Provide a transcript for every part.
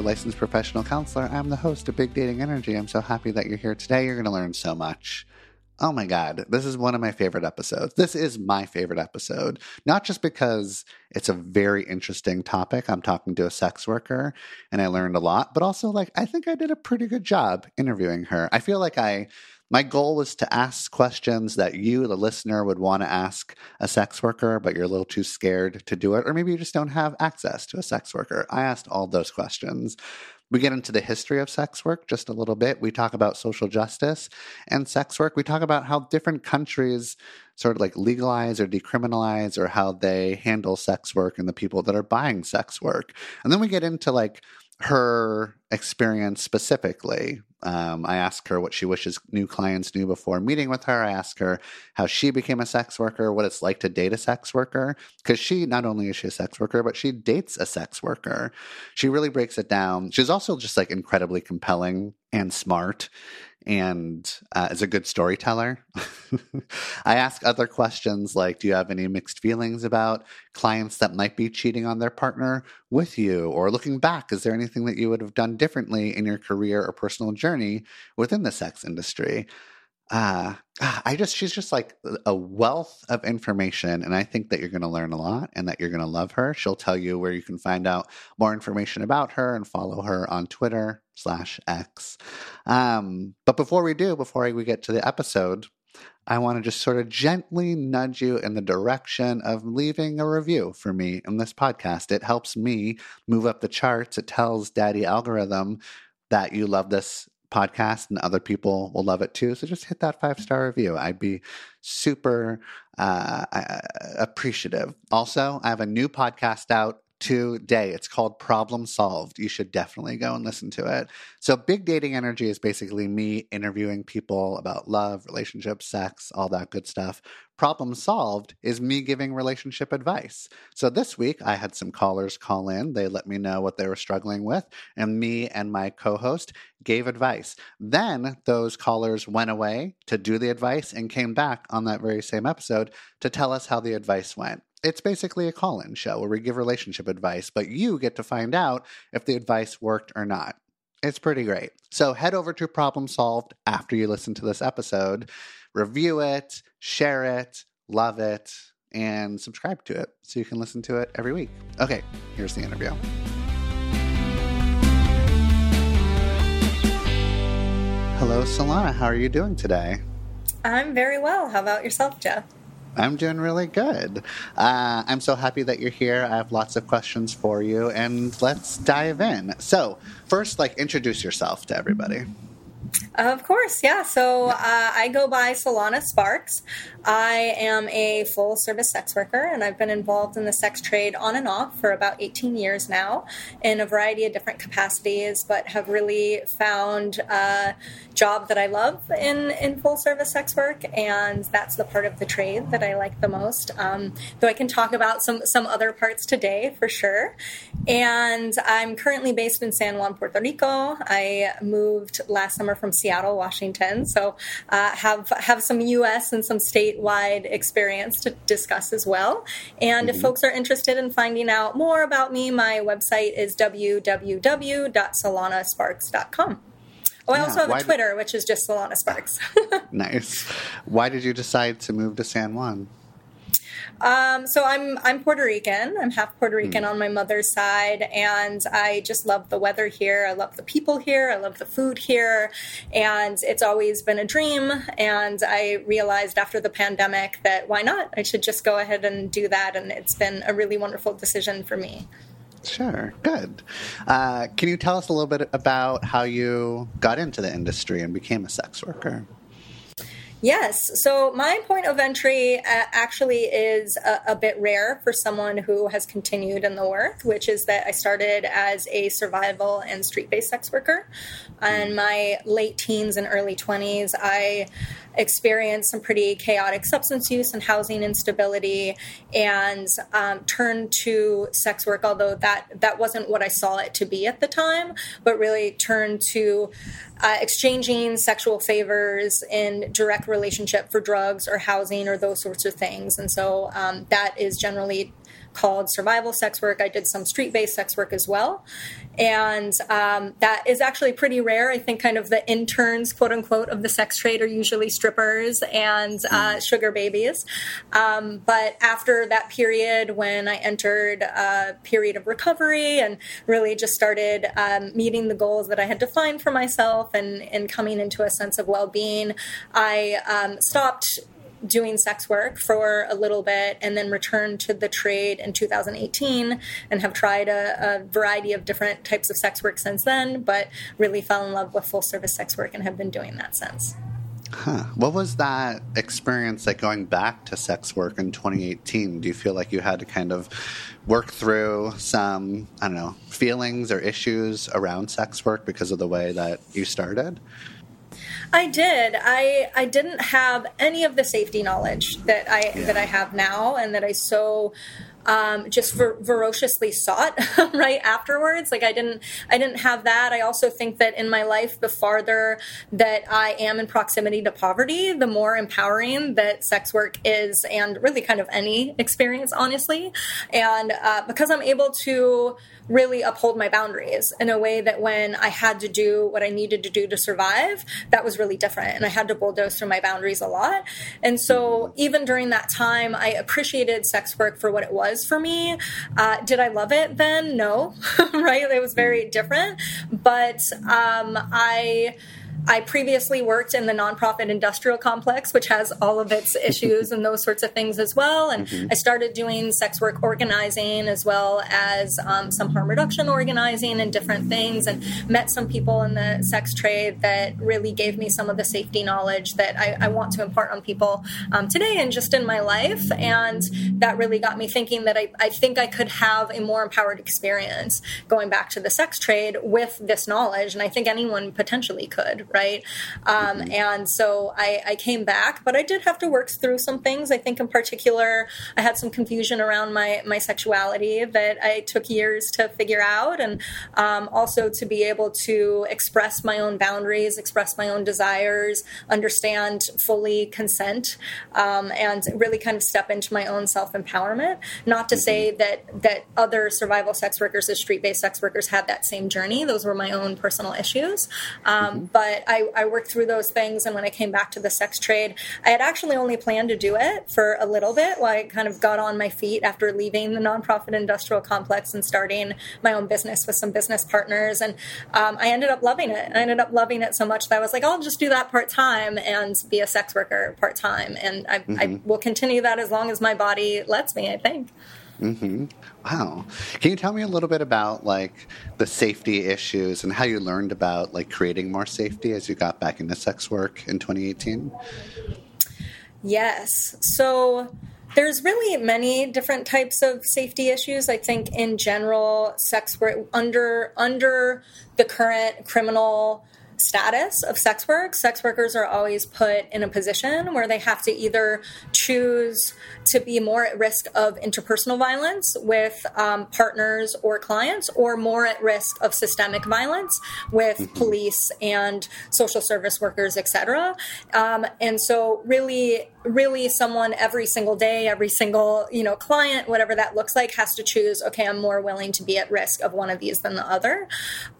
Licensed professional counselor. I'm the host of Big Dating Energy. I'm so happy that you're here today. You're going to learn so much. Oh my God, this is one of my favorite episodes. This is my favorite episode, not just because it's a very interesting topic. I'm talking to a sex worker and I learned a lot, but also, like, I think I did a pretty good job interviewing her. I feel like I my goal was to ask questions that you, the listener, would want to ask a sex worker, but you're a little too scared to do it, or maybe you just don't have access to a sex worker. I asked all those questions. We get into the history of sex work just a little bit. We talk about social justice and sex work. We talk about how different countries sort of like legalize or decriminalize or how they handle sex work and the people that are buying sex work. And then we get into like her experience specifically. Um, I ask her what she wishes new clients knew before meeting with her. I ask her how she became a sex worker, what it's like to date a sex worker, because she not only is she a sex worker, but she dates a sex worker. She really breaks it down. She's also just like incredibly compelling and smart and uh, is a good storyteller. I ask other questions like Do you have any mixed feelings about clients that might be cheating on their partner with you? Or looking back, is there anything that you would have done differently in your career or personal journey within the sex industry? Uh, I just, she's just like a wealth of information. And I think that you're going to learn a lot and that you're going to love her. She'll tell you where you can find out more information about her and follow her on Twitter slash X. Um, but before we do, before we get to the episode, I want to just sort of gently nudge you in the direction of leaving a review for me in this podcast. It helps me move up the charts. It tells Daddy Algorithm that you love this podcast and other people will love it too. So just hit that five star review. I'd be super uh, appreciative. Also, I have a new podcast out today. It's called Problem Solved. You should definitely go and listen to it. So, Big Dating Energy is basically me interviewing people about love, relationships, sex, all that good stuff. Problem Solved is me giving relationship advice. So, this week I had some callers call in. They let me know what they were struggling with, and me and my co host gave advice. Then those callers went away to do the advice and came back on that very same episode to tell us how the advice went. It's basically a call in show where we give relationship advice, but you get to find out if the advice worked or not. It's pretty great. So head over to Problem Solved after you listen to this episode, review it, share it, love it, and subscribe to it so you can listen to it every week. Okay, here's the interview. Hello, Solana. How are you doing today? I'm very well. How about yourself, Jeff? I'm doing really good. Uh, I'm so happy that you're here. I have lots of questions for you, and let's dive in. So, first, like, introduce yourself to everybody. Of course, yeah. So uh, I go by Solana Sparks. I am a full service sex worker, and I've been involved in the sex trade on and off for about 18 years now in a variety of different capacities, but have really found a job that I love in, in full service sex work, and that's the part of the trade that I like the most. Um, though I can talk about some, some other parts today for sure. And I'm currently based in San Juan, Puerto Rico. I moved last summer from Seattle, Washington. So uh, have have some U.S. and some statewide experience to discuss as well. And mm-hmm. if folks are interested in finding out more about me, my website is www.solanasparks.com. Oh, I yeah, also have a Twitter, did... which is just Solana Sparks. nice. Why did you decide to move to San Juan? Um, so I'm I'm Puerto Rican. I'm half Puerto Rican mm. on my mother's side, and I just love the weather here. I love the people here. I love the food here, and it's always been a dream. And I realized after the pandemic that why not? I should just go ahead and do that, and it's been a really wonderful decision for me. Sure, good. Uh, can you tell us a little bit about how you got into the industry and became a sex worker? Yes. So my point of entry uh, actually is a, a, bit rare for someone who has continued in the work, which is that I started as a survival and street based sex worker. In my late teens and early 20s, I experienced some pretty chaotic substance use and housing instability and um, turned to sex work although that that wasn't what i saw it to be at the time but really turned to uh, exchanging sexual favors in direct relationship for drugs or housing or those sorts of things. And so um, that is generally called survival sex work. I did some street based sex work as well. And um, that is actually pretty rare. I think kind of the interns, quote unquote, of the sex trade are usually strippers and uh, hmm. sugar babies. Um, but after that period, when I entered a period of recovery and really just started um, meeting the goals that I had defined for myself and, and coming into a sense of well being, I um, stopped doing sex work for a little bit and then returned to the trade in 2018 and have tried a, a, variety of different types of sex work since then, but really fell in love with full service sex work and have been doing that since. Huh. What was that experience like going back to sex work in 2018? Do you feel like you had to kind of work through some, I don't know, feelings or issues around sex work because of the way that you started? I did. I I didn't have any of the safety knowledge that I yeah. that I have now, and that I so um, just ver- ferociously sought right afterwards. Like I didn't, I didn't have that. I also think that in my life, the farther that I am in proximity to poverty, the more empowering that sex work is, and really kind of any experience, honestly. And uh, because I'm able to really uphold my boundaries in a way that when I had to do what I needed to do to survive, that was really different. And I had to bulldoze through my boundaries a lot. And so even during that time, I appreciated sex work for what it was for me. Uh, did I love it then? No, right? It was very different. But um, I I previously worked in the nonprofit industrial complex, which has all of its issues and those sorts of things as well. And mm-hmm. I started doing sex work organizing as well as um, some harm reduction organizing and different things, and met some people in the sex trade that really gave me some of the safety knowledge that I, I want to impart on people um, today and just in my life. And that really got me thinking that I, I think I could have a more empowered experience going back to the sex trade with this knowledge. And I think anyone potentially could, right? Um, mm-hmm. And so I, I, came back, but I did have to work through some things. I think, in particular, I had some confusion around my my sexuality that I took years to figure out, and um, also to be able to express my own boundaries, express my own desires, understand fully consent, um, and really kind of step into my own self empowerment. Not to say mm-hmm. that that other survival sex workers, as street based sex workers, had that same journey. Those were my own personal issues, um, mm-hmm. but I, I, worked through those things. And when I came back to the sex trade, I had actually only planned to do it for a little bit while I kind of got on my feet after leaving the nonprofit industrial complex and starting my own business with some business partners. And um, I ended up loving it. I ended up loving it so much that I was like, I'll just do that part time and be a sex worker part time. And I, mm-hmm. I will continue that as long as my body lets me, I think. Mm-hmm. Wow. Can you tell me a little bit about like the safety issues and how you learned about like creating more safety as you got back into sex work in 2018? Yes. So there's really many different types of safety issues. I think in general, sex work under under the current criminal status of sex work, sex workers are always put in a position where they have to either choose to be more at risk of interpersonal violence with um, partners or clients, or more at risk of systemic violence with mm-hmm. police and social service workers, etc. Um, and so, really, really someone every single day every single you know client whatever that looks like has to choose okay i'm more willing to be at risk of one of these than the other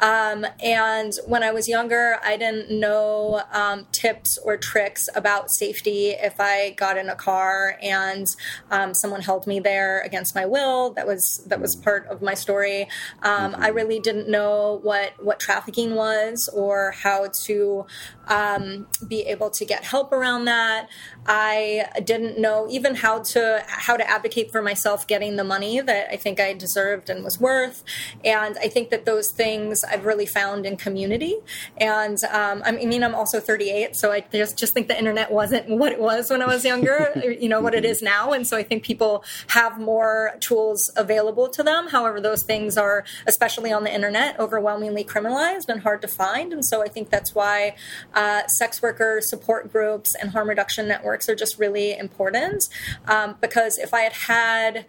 um, and when i was younger i didn't know um, tips or tricks about safety if i got in a car and um, someone held me there against my will. That was that was part of my story. Um, i really didn't know what what trafficking was or how to um, be able to get help around that i didn't know even how to how to advocate for myself getting the money that I think I deserved and was worth. And I think that those things I've really found in community. And um, I mean, I'm also 38, so I just just think the internet wasn't what it was when I was younger. you know what it is now, and so I think people have more tools available to them. However, those things are, especially on the internet, overwhelmingly criminalized and hard to find. And so I think that's why uh, sex worker support groups and harm reduction networks are just really important um, because if I had had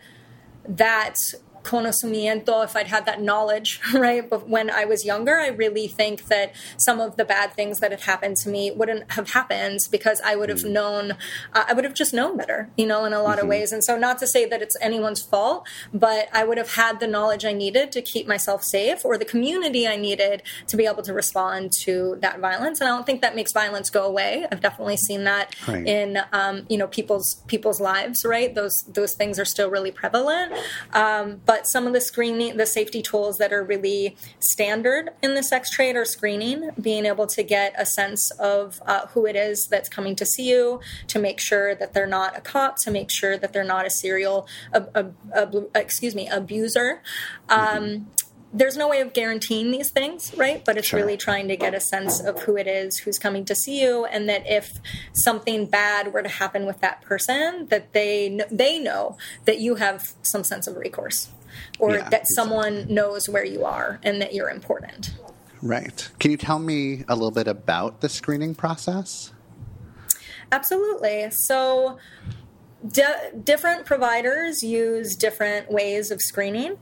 that conocimiento, if I'd had that knowledge, right? But when I was younger, I really think that some of the bad things that had happened to me wouldn't have happened because I would have mm. known, uh, I would have just known better, you know, in a lot mm-hmm. of ways. And so, not to say that it's anyone's fault, but I would have had the knowledge I needed to keep myself safe or the community I needed to be able to respond to that violence. And I don't think that makes violence go away. I've definitely seen that right. in, um, you know, people's people's lives, right? Those those things are still really prevalent. Um, but some of the screening, the safety tools that are really standard in the sex trade are screening, being able to get a sense of uh, who it is that's coming to see you, to make sure that they're not a cop, to make sure that they're not a serial, a, a, a, excuse me, abuser. Um, mm-hmm there's no way of guaranteeing these things, right? But it's sure. really trying to get a sense of who it is who's coming to see you, and that if something bad were to happen with that person, that they they know that you have some sense of recourse, or yeah, that exactly. someone knows where you are and that you're important. Right. Can you tell me a little bit about the screening process? Absolutely. So. different providers use different ways of screening.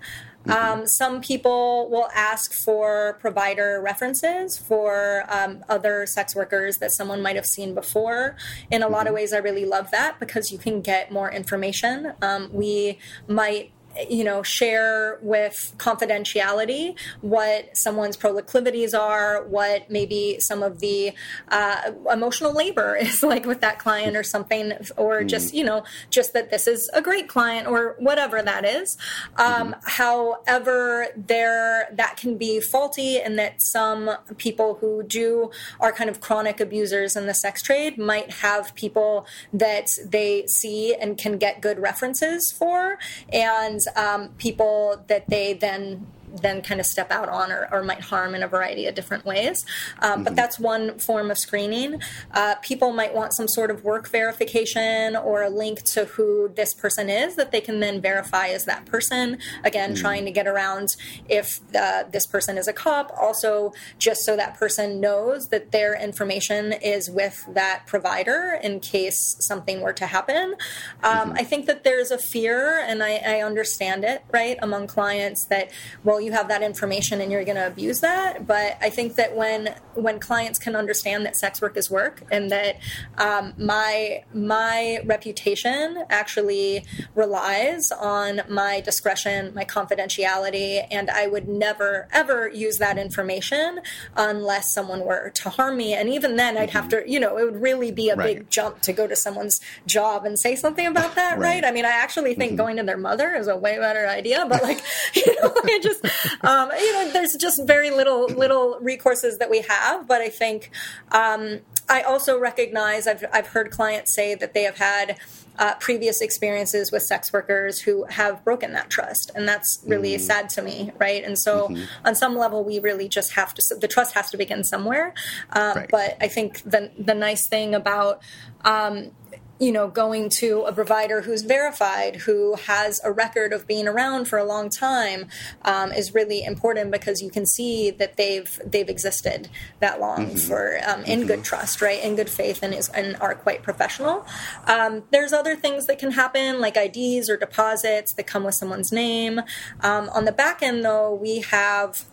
Mm-hmm. Um, some people will ask for provider references for um, other sex workers that someone might have seen before. In a lot of mm-hmm. ways, I really love that because you can get more information. Um, we might you know share with confidentiality what someone's proclivities are what maybe some of the uh, emotional labor is like with that client or something or mm-hmm. just you know just that this is a great client or whatever that is um, mm-hmm. however there that can be faulty and that some people who do are kind of chronic abusers in the sex trade might have people that they see and can get good references for and um, people that they then then kind of step out on or, or might harm in a variety of different ways. Um, mm-hmm. But that's one form of screening. Uh, people might want some sort of work verification or a link to who this person is that they can then verify as that person. Again, mm-hmm. trying to get around if the, this person is a cop, also just so that person knows that their information is with that provider in case something were to happen. Um, mm-hmm. I think that there's a fear, and I, I understand it, right, among clients that, well, you have that information and you're going to abuse that. But I think that when when clients can understand that sex work is work and that um, my my reputation actually relies on my discretion, my confidentiality, and I would never ever use that information unless someone were to harm me. And even then, I'd have to, you know, it would really be a right. big jump to go to someone's job and say something about that, right? right? I mean, I actually think mm-hmm. going to their mother is a way better idea, but like, you know, I just um, you know, there's just very little little recourses that we have. But I think um, I also recognize I've I've heard clients say that they have had. Uh, previous experiences with sex workers who have broken that trust and that's really mm. sad to me right and so mm-hmm. on some level we really just have to the trust has to begin somewhere um, right. but i think the the nice thing about um, you know, going to a provider who's verified, who has a record of being around for a long time, um, is really important because you can see that they've they've existed that long mm-hmm. for um, in mm-hmm. good trust, right, in good faith, and is and are quite professional. Um, there's other things that can happen, like IDs or deposits that come with someone's name. Um, on the back end, though, we have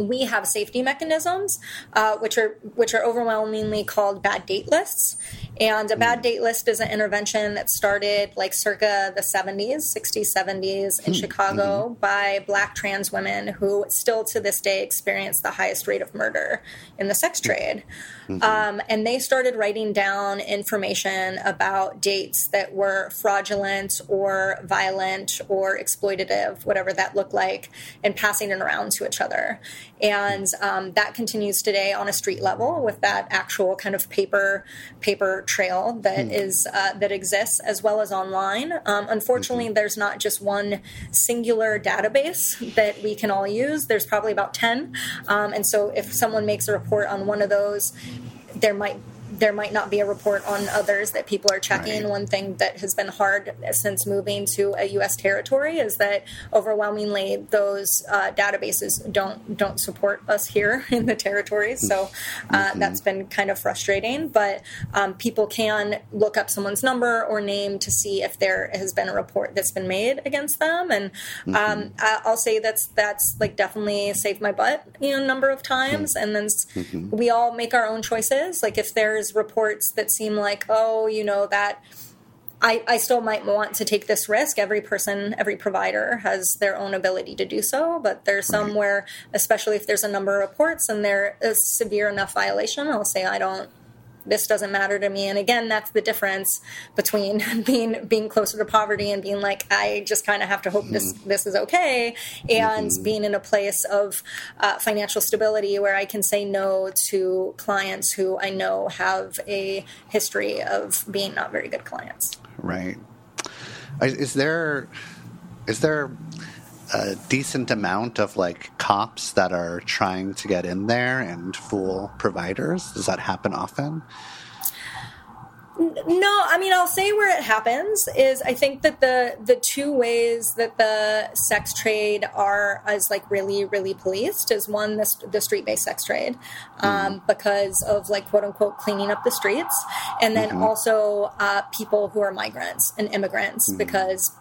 we have safety mechanisms, uh, which are which are overwhelmingly called bad date lists. And a bad hmm. date list is an intervention that started like circa the 70s, 60s, 70s in mm Chicago mm-hmm. by black trans women who still to this day experience the highest rate of murder in the sex trade. Mm-hmm. Um, and they started writing down information about dates that were fraudulent or violent or exploitative, whatever that looked like, and passing it around to each other. And um, that continues today on a street level with that actual kind of paper paper trail that mm. is uh, that exists as well as online. Um, unfortunately, mm-hmm. there's not just one singular database that we can all use. There's probably about ten, um, and so if someone makes a report on one of those, there might there might not be a report on others that people are checking. Right. One thing that has been hard since moving to a U.S. territory is that overwhelmingly those uh, databases don't don't support us here in the territories. So uh, mm-hmm. that's been kind of frustrating. But um, people can look up someone's number or name to see if there has been a report that's been made against them. And um, mm-hmm. I'll say that's that's like definitely saved my butt, you know, a number of times. Mm-hmm. And then mm-hmm. we all make our own choices. Like if there's reports that seem like, oh, you know, that I, I still might want to take this risk. Every person, every provider has their own ability to do so, but there's some where, especially if there's a number of reports and they're a severe enough violation, I'll say I don't this doesn't matter to me and again that's the difference between being being closer to poverty and being like i just kind of have to hope mm-hmm. this this is okay and mm-hmm. being in a place of uh, financial stability where i can say no to clients who i know have a history of being not very good clients right is there is there a decent amount of like cops that are trying to get in there and fool providers? Does that happen often? No, I mean I'll say where it happens is I think that the the two ways that the sex trade are as like really really policed is one the, the street based sex trade um, mm. because of like quote unquote cleaning up the streets, and then mm-hmm. also uh, people who are migrants and immigrants mm. because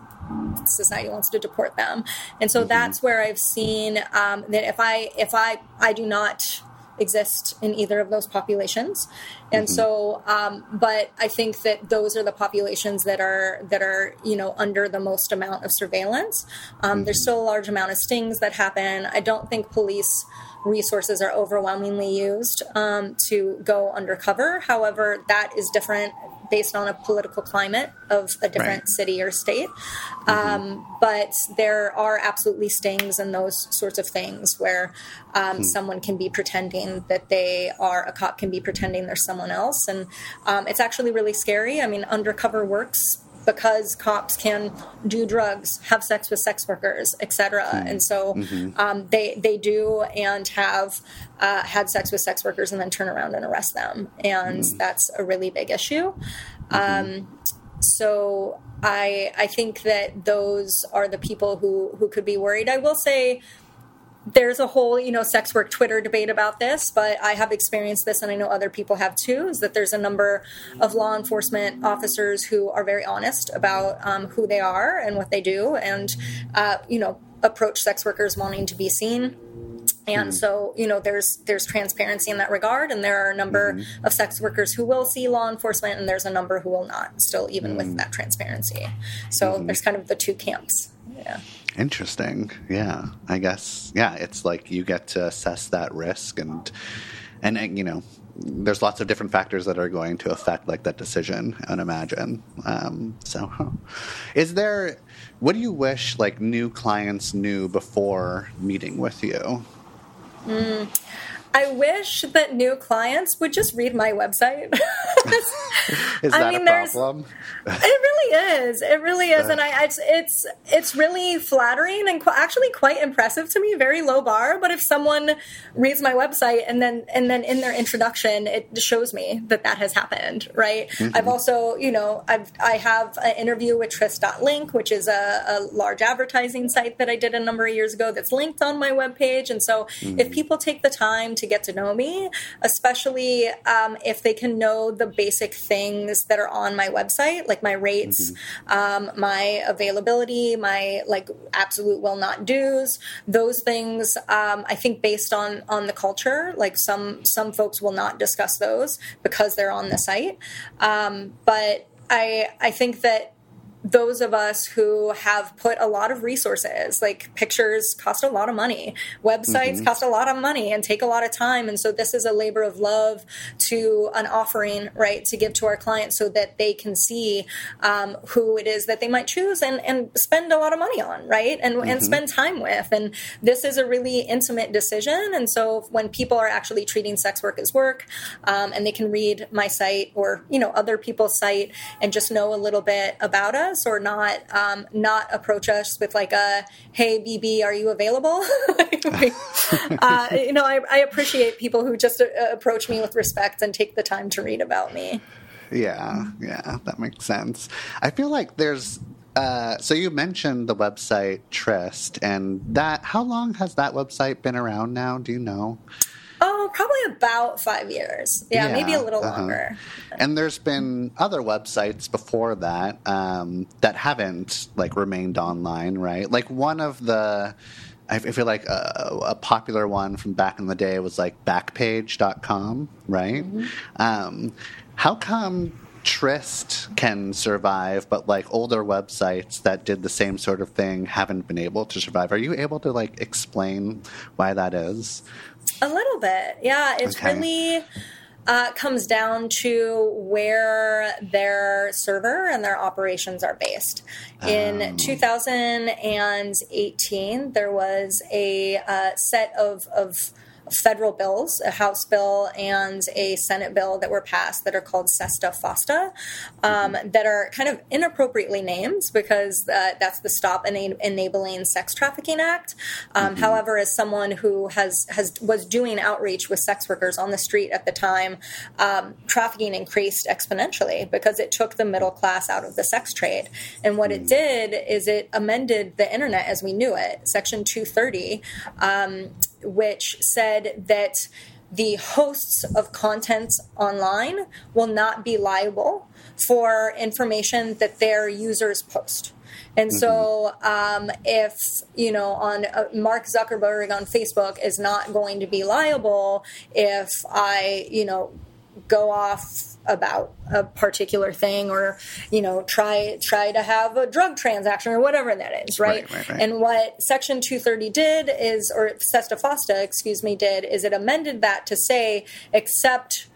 society wants to deport them and so mm-hmm. that's where i've seen um, that if i if i i do not exist in either of those populations and mm-hmm. so um, but i think that those are the populations that are that are you know under the most amount of surveillance um, mm-hmm. there's still a large amount of stings that happen i don't think police resources are overwhelmingly used um, to go undercover however that is different based on a political climate of a different right. city or state. Mm-hmm. Um, but there are absolutely stings and those sorts of things where um, hmm. someone can be pretending that they are a cop, can be pretending they're someone else. And um, it's actually really scary. I mean, undercover works because cops can do drugs, have sex with sex workers, etc. Mm-hmm. And so mm-hmm. um, they they do and have uh, had sex with sex workers and then turn around and arrest them, and mm-hmm. that's a really big issue. Mm-hmm. Um, so I I think that those are the people who who could be worried. I will say there's a whole you know sex work twitter debate about this but i have experienced this and i know other people have too is that there's a number of law enforcement officers who are very honest about um, who they are and what they do and uh, you know approach sex workers wanting to be seen and mm so you know there's there's transparency in that regard and there are a number mm-hmm. of sex workers who will see law enforcement and there's a number who will not still even mm with that transparency so mm-hmm. there's kind of the two camps yeah Interesting. Yeah. I guess, yeah, it's like you get to assess that risk and, and, you know, there's lots of different factors that are going to affect like that decision and imagine. Um, so, huh. is there, what do you wish like new clients knew before meeting with you? Mm. I wish that new clients would just read my website. is that I mean, a problem? it really is. It really is, and I it's it's it's really flattering and qu- actually quite impressive to me. Very low bar, but if someone reads my website and then and then in their introduction it shows me that that has happened, right? Mm-hmm. I've also you know I've I have an interview with Tryst.link, which is a, a, large advertising site that I did a number of years ago that's linked on my webpage, and so mm-hmm. if people take the time to get to know me, especially um, if they can know the basic things that are on my website, like my rates, mm-hmm. um, my availability, my like absolute will not do's, those things. Um, I think based on on the culture, like some some folks will not discuss those because they're on the site, um, but I I think that those of us who have put a lot of resources like pictures cost a lot of money websites mm-hmm. cost a lot of money and take a lot of time and so this is a labor of love to an offering right to give to our clients so that they can see um, who it is that they might choose and, and spend a lot of money on right and, mm-hmm. and spend time with and this is a really intimate decision and so when people are actually treating sex work as work um, and they can read my site or you know other people's site and just know a little bit about us us or not um, not approach us with like a hey bb are you available uh, you know I, I, appreciate people who just uh, approach me with respect and take the time to read about me yeah yeah that makes sense i feel like there's uh, so you mentioned the website Tryst, and that how long has that website been around now? Do you know? Oh, probably about five years. Yeah, yeah maybe a little uh-huh. longer. And there's been other websites before that um, that haven't like remained online, right? Like one of the. I feel like a, a, popular one from back in the day was like backpage.com, right? Mm-hmm. Um, how come Tryst can survive, but like older websites that did the same sort of thing haven't been able to survive? Are you able to like explain why that is? A little bit, yeah. It's okay. really uh, comes down to where their server and their operations are based. In um. 2018, there was a uh, set of, of federal bills, a House bill and a Senate bill that were passed that are called SESTA FOSTA, um, mm-hmm. that are kind of inappropriately named because uh, that's the Stop Ena- Enabling Sex Trafficking Act. Um, mm-hmm. However, as someone who has has was doing outreach with sex workers on the street at the time, um, trafficking increased exponentially because it took the middle class out of the sex trade. And what mm-hmm. it did is it amended the internet as we knew it. Section 230 um, which said that the hosts of content online will not be liable for information that their users post. And so, mm-hmm. um, if you know, on uh, Mark Zuckerberg on Facebook is not going to be liable if I, you know, go off about a particular thing or you know try try to have a drug transaction or whatever that is right, right, right, right. and what section 230 did is or sesta fosta excuse me did is it amended that to say except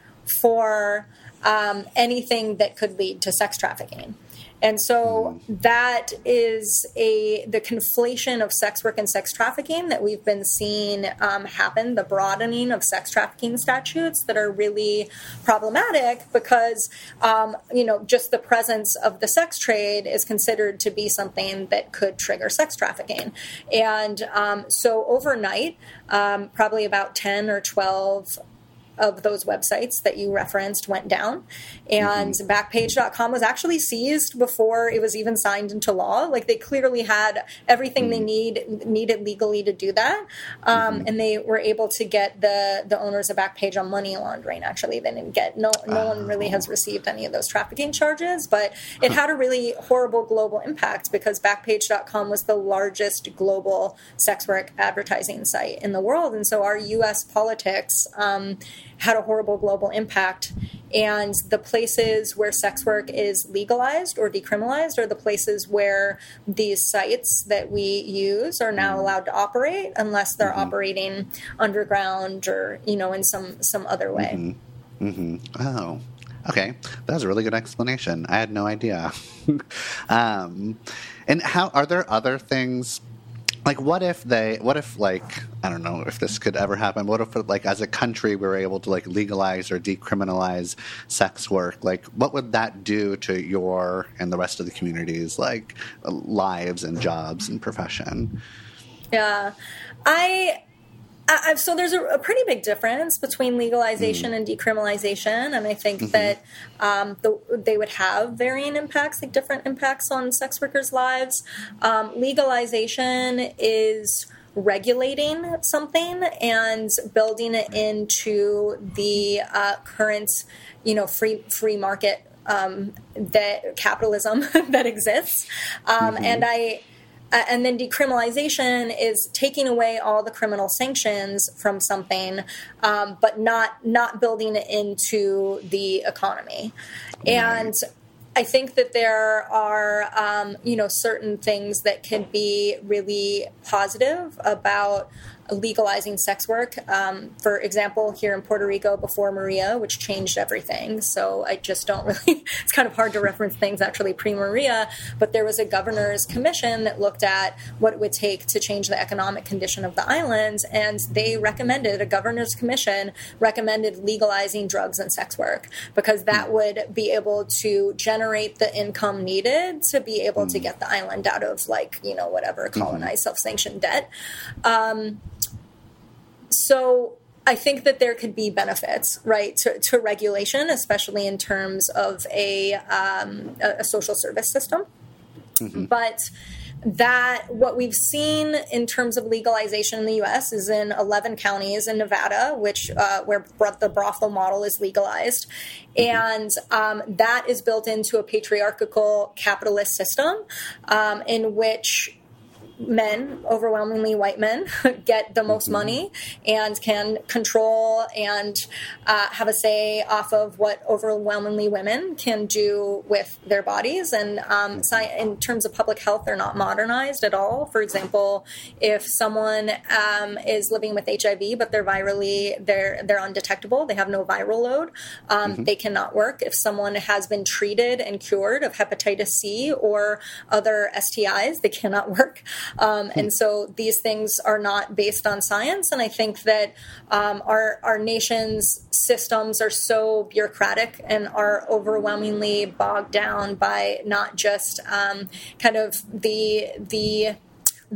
for um, anything that could lead to sex trafficking and so that is a the conflation of sex work and sex trafficking that we've been seeing um, happen, the broadening of sex trafficking statutes that are really problematic because um, you know just the presence of the sex trade is considered to be something that could trigger sex trafficking. And um, so overnight, um, probably about ten or twelve of those websites that you referenced went down. And mm-hmm. Backpage.com was actually seized before it was even signed into law. Like they clearly had everything mm-hmm. they need needed legally to do that, um, mm-hmm. and they were able to get the the owners of Backpage on money laundering. Actually, they didn't get no no one really has oh. received any of those trafficking charges, but it had a really horrible global impact because Backpage.com was the largest global sex work advertising site in the world, and so our U.S. politics. Um, had a horrible global impact. And the places where sex work is legalized or decriminalized are the places where these sites that we use are now mm-hmm. allowed to operate unless they're mm-hmm. operating underground or, you know, in some, some other way. Mm-hmm. mm-hmm. Oh, Okay, that was a really good explanation. I had no idea. um, and how are there other things like what if they what if like i don't know if this could ever happen what if like as a country we were able to like legalize or decriminalize sex work? Like what would that do to your and the rest of the community's like lives and jobs and profession? Yeah. I uh, so there's a, a, pretty big difference between legalization mm. and decriminalization, and I think mm-hmm. that um, the, they would have varying impacts, like different impacts on sex workers' lives. Um, legalization is regulating something and building it into the uh, current, you know, free free market um, that capitalism that exists, um, mm-hmm. and I uh, and then decriminalization is taking away all the criminal sanctions from something, um, but not not building it into the economy. And I think that there are, um, you know, certain things that can be really positive about legalizing sex work. Um, for example, here in Puerto Rico before Maria, which changed everything. So I just don't really, it's kind of hard to reference things actually pre Maria, but there was a governor's commission that looked at what it would take to change the economic condition of the island. And they recommended, a governor's commission recommended legalizing drugs and sex work because that would be able to generate the income needed to be able to get the island out of like you know whatever colonized self-sanctioned debt um, so I think that there could be benefits, right, to, to regulation, especially in terms of a, um, a, a social service system. But that what we've seen in terms of legalization in the U.S. is in 11 counties in Nevada, which uh, where the brothel model is legalized, and um, that is built into a patriarchal capitalist system um, in which men, overwhelmingly white men, get the most money and can control and uh, have a say off of what overwhelmingly women can do with their bodies. And um, sci- in terms of public health, they're not modernized at all. For example, if someone um, is living with HIV but they're virally they're they're undetectable, they have no viral load, um, they cannot work. If someone has been treated and cured of hepatitis C or other STIs, they cannot work. Um, and so these things are not based on science. And I think that um, our our nation's systems are so bureaucratic and are overwhelmingly bogged down by not just um, kind of the the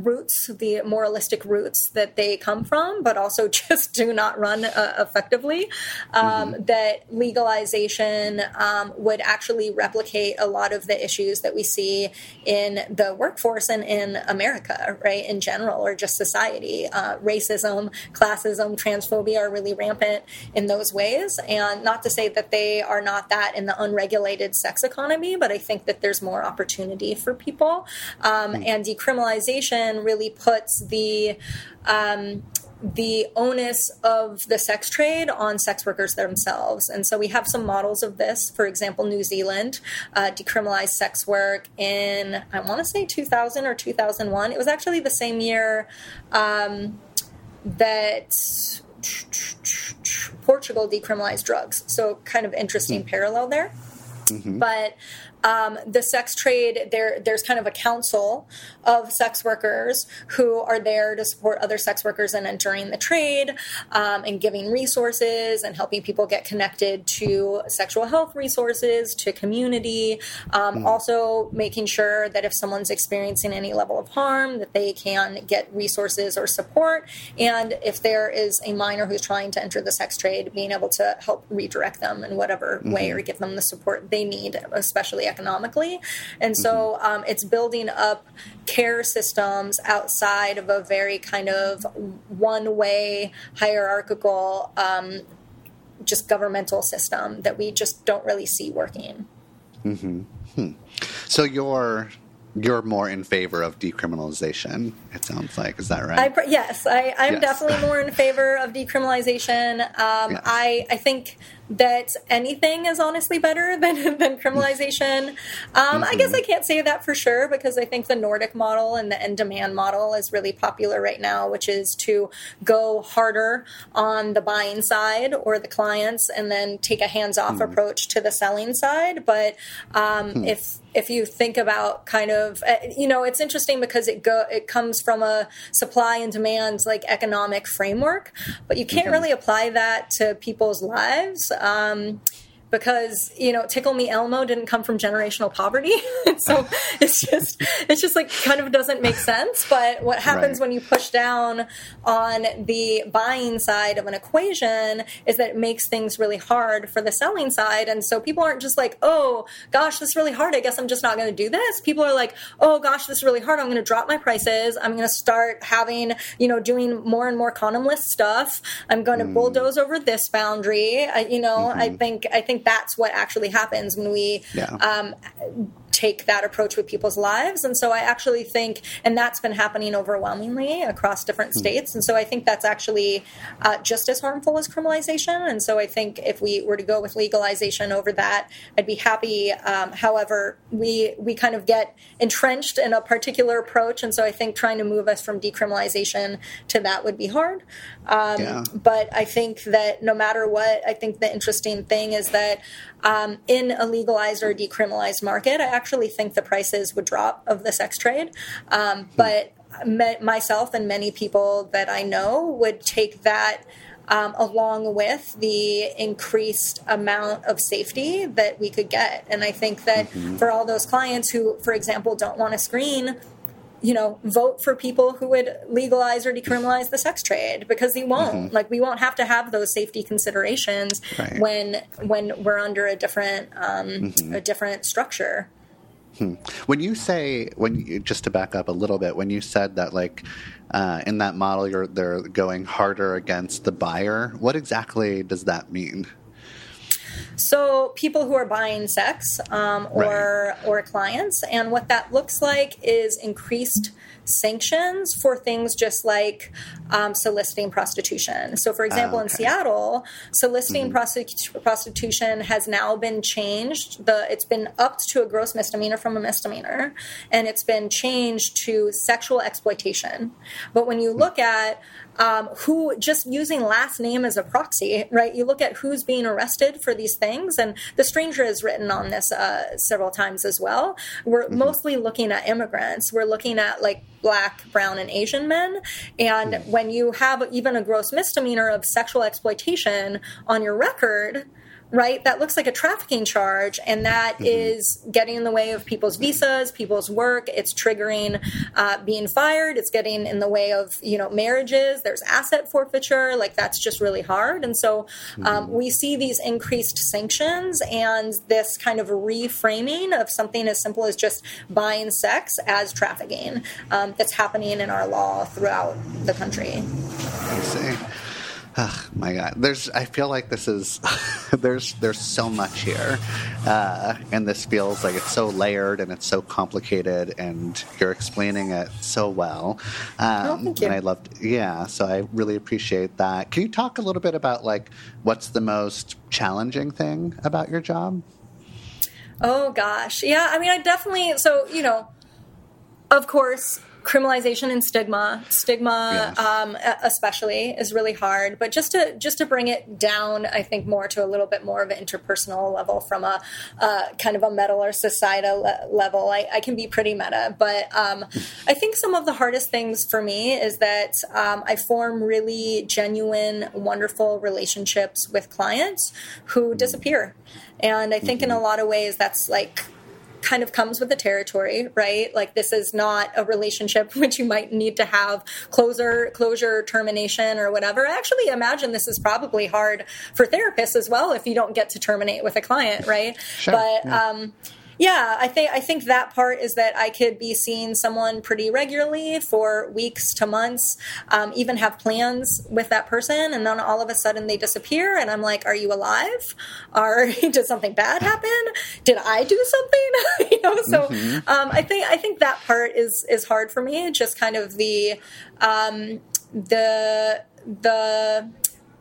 roots, the moralistic roots that they come from, but also just do not run uh, effectively. Um, That legalization um, would actually replicate a lot of the issues that we see in the workforce and in America, right, in general, or just society. Uh, racism, classism, transphobia are really rampant in those ways. And not to say that they are not that in the unregulated sex economy, but I think that there's more opportunity for people. Um, And decriminalization really puts the um, the onus of the sex trade on sex workers themselves. And so we have some models of this. For example, New Zealand uh, decriminalized sex work in, I want to say 2000 or 2001. It was actually the same year um, that. Portugal decriminalized drugs. So, kind of interesting parallel there. But um, the sex trade, there there's kind of a council of sex workers who are there to support other sex workers in entering the trade um, and giving resources and helping people get connected to sexual health resources, to community. Um, Also making sure that if someone's experiencing any level of harm, that they can get resources or support. And if there is a minor who's trying to enter the sex trade, being able to help redirect them in whatever way or give them the support they need, especially economically. And so um, it's building up care systems outside of a very kind of one way hierarchical, um, just governmental system that we just don't really see working. So you're you're more in favor of decriminalization. It sounds like is that right? I, pr- yes, I, I'm Yes. definitely more in favor of decriminalization. Um, Yes. I, I think that anything is honestly better than, than criminalization. Um, I guess I can't say that for sure because I think the Nordic model and the end demand model is really popular right now, which is to go harder on the buying side or the clients and then take a hands off approach to the selling side. But um, if if you think about kind of uh, you know it's interesting because it go it comes from a supply and demand like economic framework but you can't really apply that to people's lives um, because you know tickle me elmo didn't come from generational poverty. So it's just it's just like kind of doesn't make sense. But what happens Right. when you push down on the buying side of an equation is that it makes things really hard for the selling side. And so people aren't just like oh gosh this is really hard. I guess i'm just not going to do this. People are like oh gosh this is really hard. I'm going to drop my prices. I'm going to start having you know doing more and more condomless stuff. I'm going to hmm. bulldoze over this boundary. I, you know i mm-hmm. think i think that's what actually happens when we Yeah. um, take that approach with people's lives. And so I actually think, and that's been happening overwhelmingly across different states. And so I think that's actually uh, just as harmful as criminalization. And so I think if we were to go with legalization over that, I'd be happy. Um, however, we we kind of get entrenched in a particular approach, and so I think trying to move us from decriminalization to that would be hard. Um, Yeah. But I think that no matter what, I think the interesting thing is that um, in a legalized or decriminalized market, I actually think the prices would drop of the sex trade. Um, but me- myself and many people that I know would take that um, along with the increased amount of safety that we could get. And I think that mm-hmm. for all those clients who, for example, don't want to screen you know, vote for people who would legalize or decriminalize the sex trade because they won't. Mm-hmm. Like we won't have to have those safety considerations right. when when we're under a different um, mm-hmm. a different structure. Hmm. When you say when you, just to back up a little bit, when you said that like uh, in that model you're they're going harder against the buyer, what exactly does that mean? So people who are buying sex um, or right. or clients, and what that looks like is increased sanctions for things just like um, soliciting prostitution. So, for example, okay. in Seattle, soliciting mm-hmm. prostitution has now been changed. The it's been upped to a gross misdemeanor from a misdemeanor, and it's been changed to sexual exploitation. But when you look at um, who just using last name as a proxy, right? You look at who's being arrested for these things, and the stranger has written on this uh, several times as well. We're mm-hmm. mostly looking at immigrants. We're looking at like black, brown, and Asian men. And mm-hmm. when you have even a gross misdemeanor of sexual exploitation on your record, right? That looks like a trafficking charge, and that mm-hmm. is getting in the way of people's visas, people's work. It's triggering uh, being fired. It's getting in the way of you know marriages. There's asset forfeiture. Like that's just really hard. And so um, mm-hmm. we see these increased sanctions and this kind of reframing of something as simple as just buying sex as trafficking um, that's happening in our law throughout the country. I see. Oh, my God, there's. I feel like this is. there's there's so much here, uh, and this feels like it's so layered and it's so complicated, and you're explaining it so well. Um, oh, thank you. And I loved. Yeah, so I really appreciate that. Can you talk a little bit about like what's the most challenging thing about your job? Oh gosh, yeah. I mean, I definitely. So you know, of course, criminalization and stigma stigma yes. um, especially is really hard but just to just to bring it down i think more to a little bit more of an interpersonal level from a uh, kind of a meta or societal le- level I, I, can be pretty meta but um, i think some of the hardest things for me is that um, i form really genuine wonderful relationships with clients who disappear and i think mm-hmm. in a mm-hmm. lot of ways that's like kind of comes with the territory, right? Like this is not a relationship which you might need to have closure, closure, termination, or whatever. I actually imagine this is probably hard for therapists as well if you don't get to terminate with a client, right? Sure, but yeah. um, yeah, I think I think that part is that I could be seeing someone pretty regularly for weeks to months, um, even have plans with that person, and then all of a sudden they disappear, and I'm like, "Are you alive? Are did something bad happen? Did I do something?" you know, so mm-hmm. um, I think I think that part is is hard for me. Just kind of the um, the the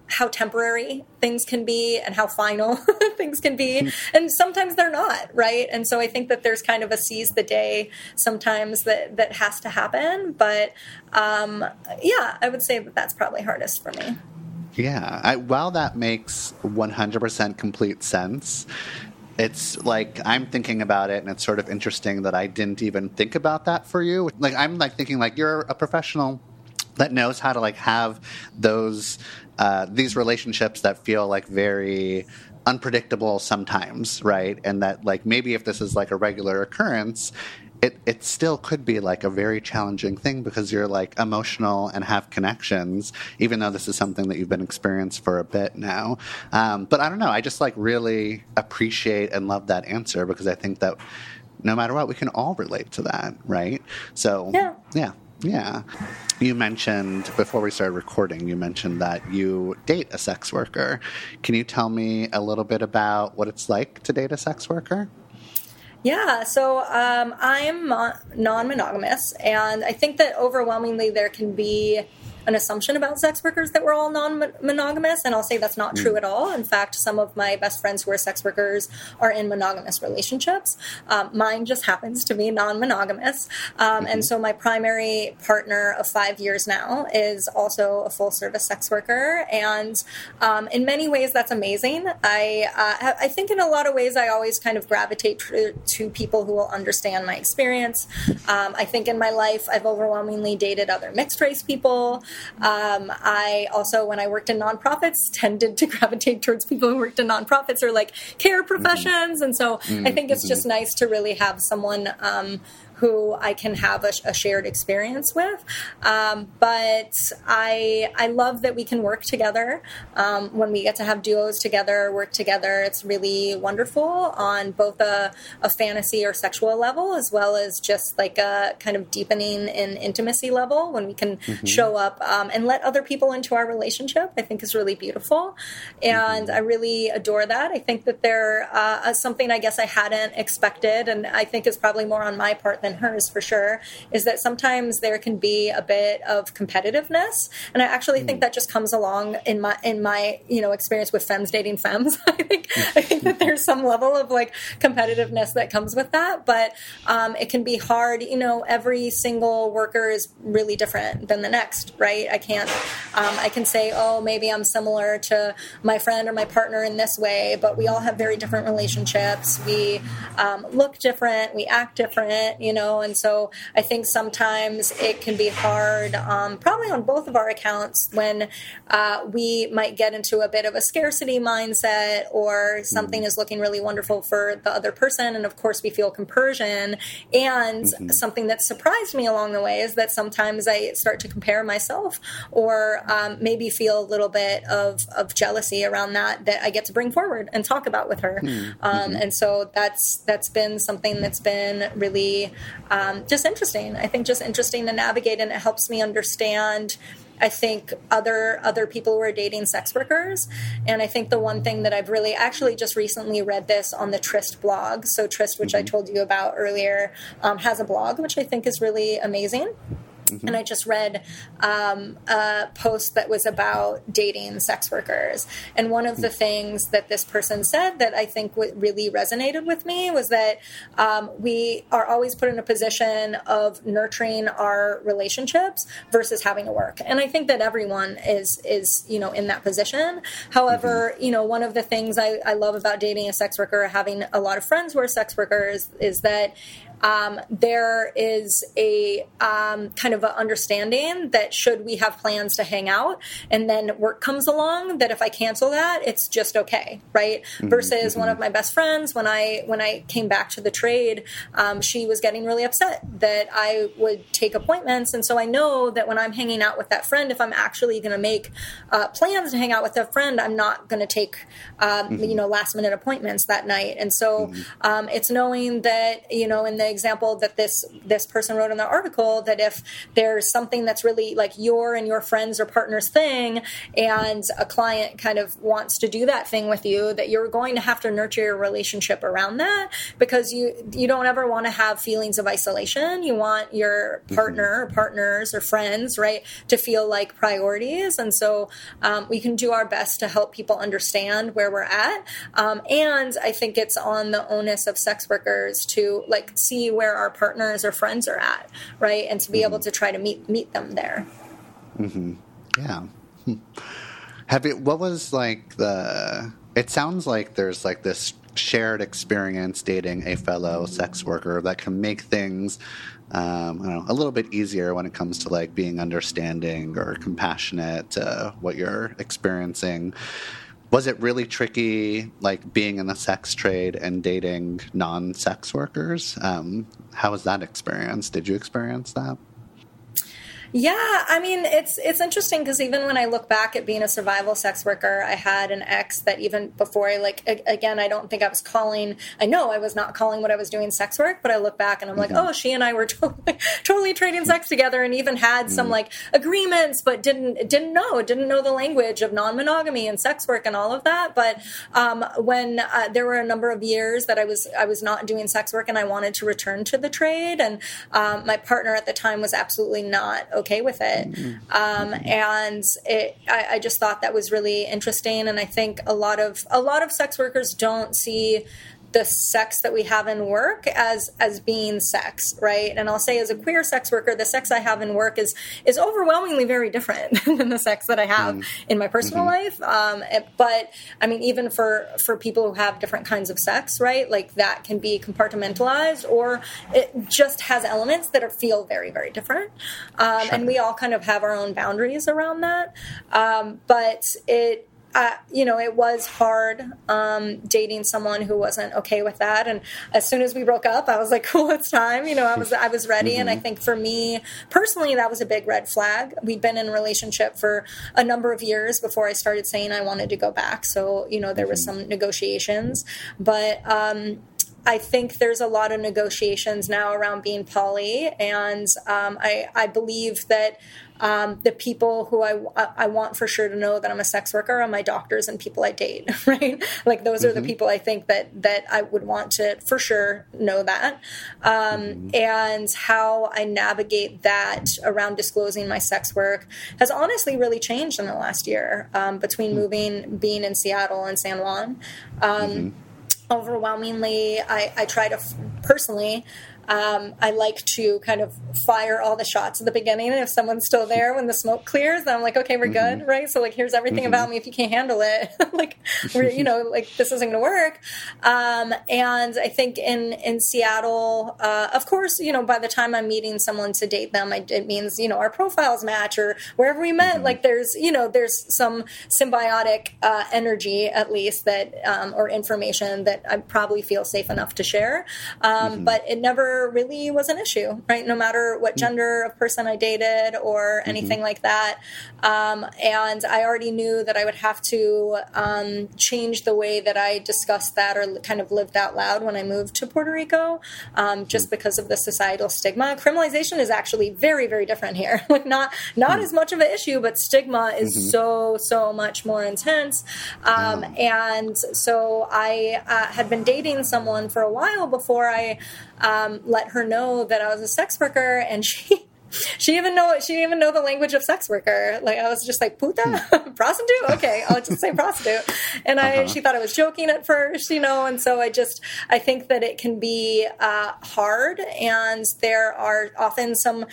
how temporary things can be and how final things can be. Hmm. And sometimes they're not, right? And so I think that there's kind of a seize the day sometimes that, that has to happen. But um, yeah, I would say that that's probably hardest for me. Yeah. I, while that makes 100% complete sense, it's like I'm thinking about it, and it's sort of interesting that I didn't even think about that for you. Like I'm like thinking like you're a professional that knows how to like have those uh, these relationships that feel like very unpredictable sometimes, right? And that like maybe if this is like a regular occurrence, it, it still could be like a very challenging thing because you're like emotional and have connections, even though this is something that you've been experienced for a bit now. Um, but I don't know. I just like really appreciate and love that answer because I think that no matter what, we can all relate to that, right? So, yeah. yeah. Yeah. You mentioned before we started recording, you mentioned that you date a sex worker. Can you tell me a little bit about what it's like to date a sex worker? Yeah, so um, I'm non monogamous, and I think that overwhelmingly there can be an assumption about sex workers that we're all non-monogamous, and I'll say that's not mm. true at all. In fact, some of my best friends who are sex workers are in monogamous relationships. Um, mine just happens to be non-monogamous, um, mm-hmm. and so my primary partner of five years now is also a full-service sex worker, and um, in many ways that's amazing. I uh, I think in a lot of ways I always kind of gravitate to, to people who will understand my experience. Um, I think in my life I've overwhelmingly dated other mixed race people. Um, I also, when I worked in nonprofits, tended to gravitate towards people who worked in nonprofits or like care mm-hmm. professions. Mm-hmm. And so mm-hmm. I think it's just nice to really have someone um, who I can have a, a shared experience with. Um, but I I love that we can work together um, when we get to have duos together, work together. It's really wonderful on both a, a fantasy or sexual level as well as just like a kind of deepening in intimacy level when we can mm-hmm. show up um, and let other people into our relationship. I think is really beautiful, and mm-hmm. I really adore that. I think that they're uh, something I guess I hadn't expected, and I think is probably more on my part than hers for sure, is that sometimes there can be a bit of competitiveness, and I actually mm. think that just comes along in my in my you know experience with femmes dating femmes. I think I think that there's some level of like competitiveness that comes with that, but um, it can be hard. You know, every single worker is really different than the next, right? I can't. Um, I can say, oh, maybe I'm similar to my friend or my partner in this way, but we all have very different relationships. We um, look different. We act different. You know, and so I think sometimes it can be hard, um, probably on both of our accounts, when uh, we might get into a bit of a scarcity mindset or something mm-hmm. is looking really wonderful for the other person. And of course, we feel compersion. And mm-hmm. something that surprised me along the way is that sometimes I start to compare myself or um, maybe feel a little bit of, of jealousy around that that I get to bring forward and talk about with her. Mm-hmm. Um, and so that's that's been something that's been really um, just interesting. I think just interesting to navigate, and it helps me understand. I think other other people who are dating sex workers, and I think the one thing that I've really actually just recently read this on the Tryst blog. So Tryst, which mm-hmm. I told you about earlier, um, has a blog which I think is really amazing. Mm-hmm. And I just read um, a post that was about dating sex workers. And one of the things that this person said that I think w- really resonated with me was that um, we are always put in a position of nurturing our relationships versus having to work. And I think that everyone is is you know in that position. However, mm-hmm. you know one of the things I, I love about dating a sex worker, having a lot of friends who are sex workers, is that um, there is a um, kind of an understanding that should we have plans to hang out and then work comes along that if i cancel that it's just okay right mm-hmm. versus mm-hmm. one of my best friends when i when i came back to the trade um, she was getting really upset that i would take appointments and so i know that when i'm hanging out with that friend if i'm actually going to make uh, plans to hang out with a friend i'm not going to take um, mm-hmm. you know last minute appointments that night and so mm-hmm. um, it's knowing that you know in the example that this this person wrote in the article that if there's something that's really like your and your friends or partner's thing and a client kind of wants to do that thing with you that you're going to have to nurture your relationship around that because you you don't ever want to have feelings of isolation. You want your partner or partners or friends right to feel like priorities. And so um, we can do our best to help people understand where we're at. Um, and i think it's on the onus of sex workers to like see see where our partners or friends are at, right? And to be mm-hmm. able to try to meet meet them there. Mm-hmm. Yeah. Have you? What was like the? It sounds like there's like this shared experience dating a fellow sex worker that can make things um, know, a little bit easier when it comes to like being understanding or compassionate to what you're experiencing was it really tricky like being in the sex trade and dating non-sex workers? Um, how was that experience? Did you experience that yeah, I mean it's it's interesting because even when I look back at being a survival sex worker, I had an ex that even before I like again, I don't think I was calling. I know I was not calling what I was doing sex work, but I look back and I'm like, mm-hmm. oh, she and I were totally totally trading sex together, and even had mm-hmm. some like agreements, but didn't didn't know didn't know the language of non monogamy and sex work and all of that. But um, when uh, there were a number of years that I was I was not doing sex work and I wanted to return to the trade, and um, my partner at the time was absolutely not okay with it. Mm-hmm. Um, and it, I, I, just thought that was really interesting. And I think a lot of a lot of sex workers don't see the sex that we have in work as as being sex, right? And I'll say as a queer sex worker, the sex I have in work is is overwhelmingly very different than the sex that I have mm. in my personal mm-hmm. life. Um, but I mean, even for for people who have different kinds of sex, right? Like that can be compartmentalized, or it just has elements that are, feel very very different. Um, sure. And we all kind of have our own boundaries around that. Um, but it uh, you know, it was hard um, dating someone who wasn't okay with that. And as soon as we broke up, I was like, "Cool, it's time." You know, I was I was ready. Mm-hmm. And I mm-hmm. think for me personally, that was a big red flag. We'd been in a relationship for a number of years before I started saying I wanted to go back. So you know, there was mm-hmm. some negotiations, but. Um, I think there's a lot of negotiations now around being poly, and um, I, I believe that um, the people who I, I want for sure to know that I'm a sex worker are my doctors and people I date, right? Like those mm-hmm. are the mm-hmm. people I think that that I would want to for sure know that. Um, mm-hmm. And how I navigate that around disclosing my sex work has honestly really changed in the last year um, between mm-hmm. moving, being in Seattle and San Juan. Overwhelmingly, I, I try to f- personally um, I like to kind of fire all the shots at the beginning. And if someone's still there when the smoke clears, then I'm like, okay, we're mm-hmm. good, right? So like, here's everything mm-hmm. about me. If you can't handle it, like, we're, you know, like this isn't going to work. Um, and I think in in Seattle, uh, of course, you know, by the time I'm meeting someone to date them, I, it means you know our profiles match or wherever we met. Mm-hmm. Like, there's you know, there's some symbiotic uh, energy at least that um, or information that I probably feel safe enough to share. Um, mm-hmm. But it never really was an issue, right? No matter what mm-hmm. gender of person I dated or mm-hmm. anything mm-hmm. like that. Um, and I already knew that I would have to um, change the way that I discussed that or kind of lived out loud when I moved to Puerto Rico, um, just mm-hmm. because of the societal stigma. Criminalization is actually very, very different here. like not not mm-hmm. as much of an issue, but stigma is mm-hmm. so so much more intense. Um, and so I uh, had been dating someone for a while before I um, let her know that I was a sex worker, and she she even know she didn't even know the language of sex worker. Like I was just like puta, hmm. prostitute. Okay, I'll just say prostitute. And I uh-huh. she thought I was joking at first, you know. And so I just I think that it can be uh, hard, and there are often some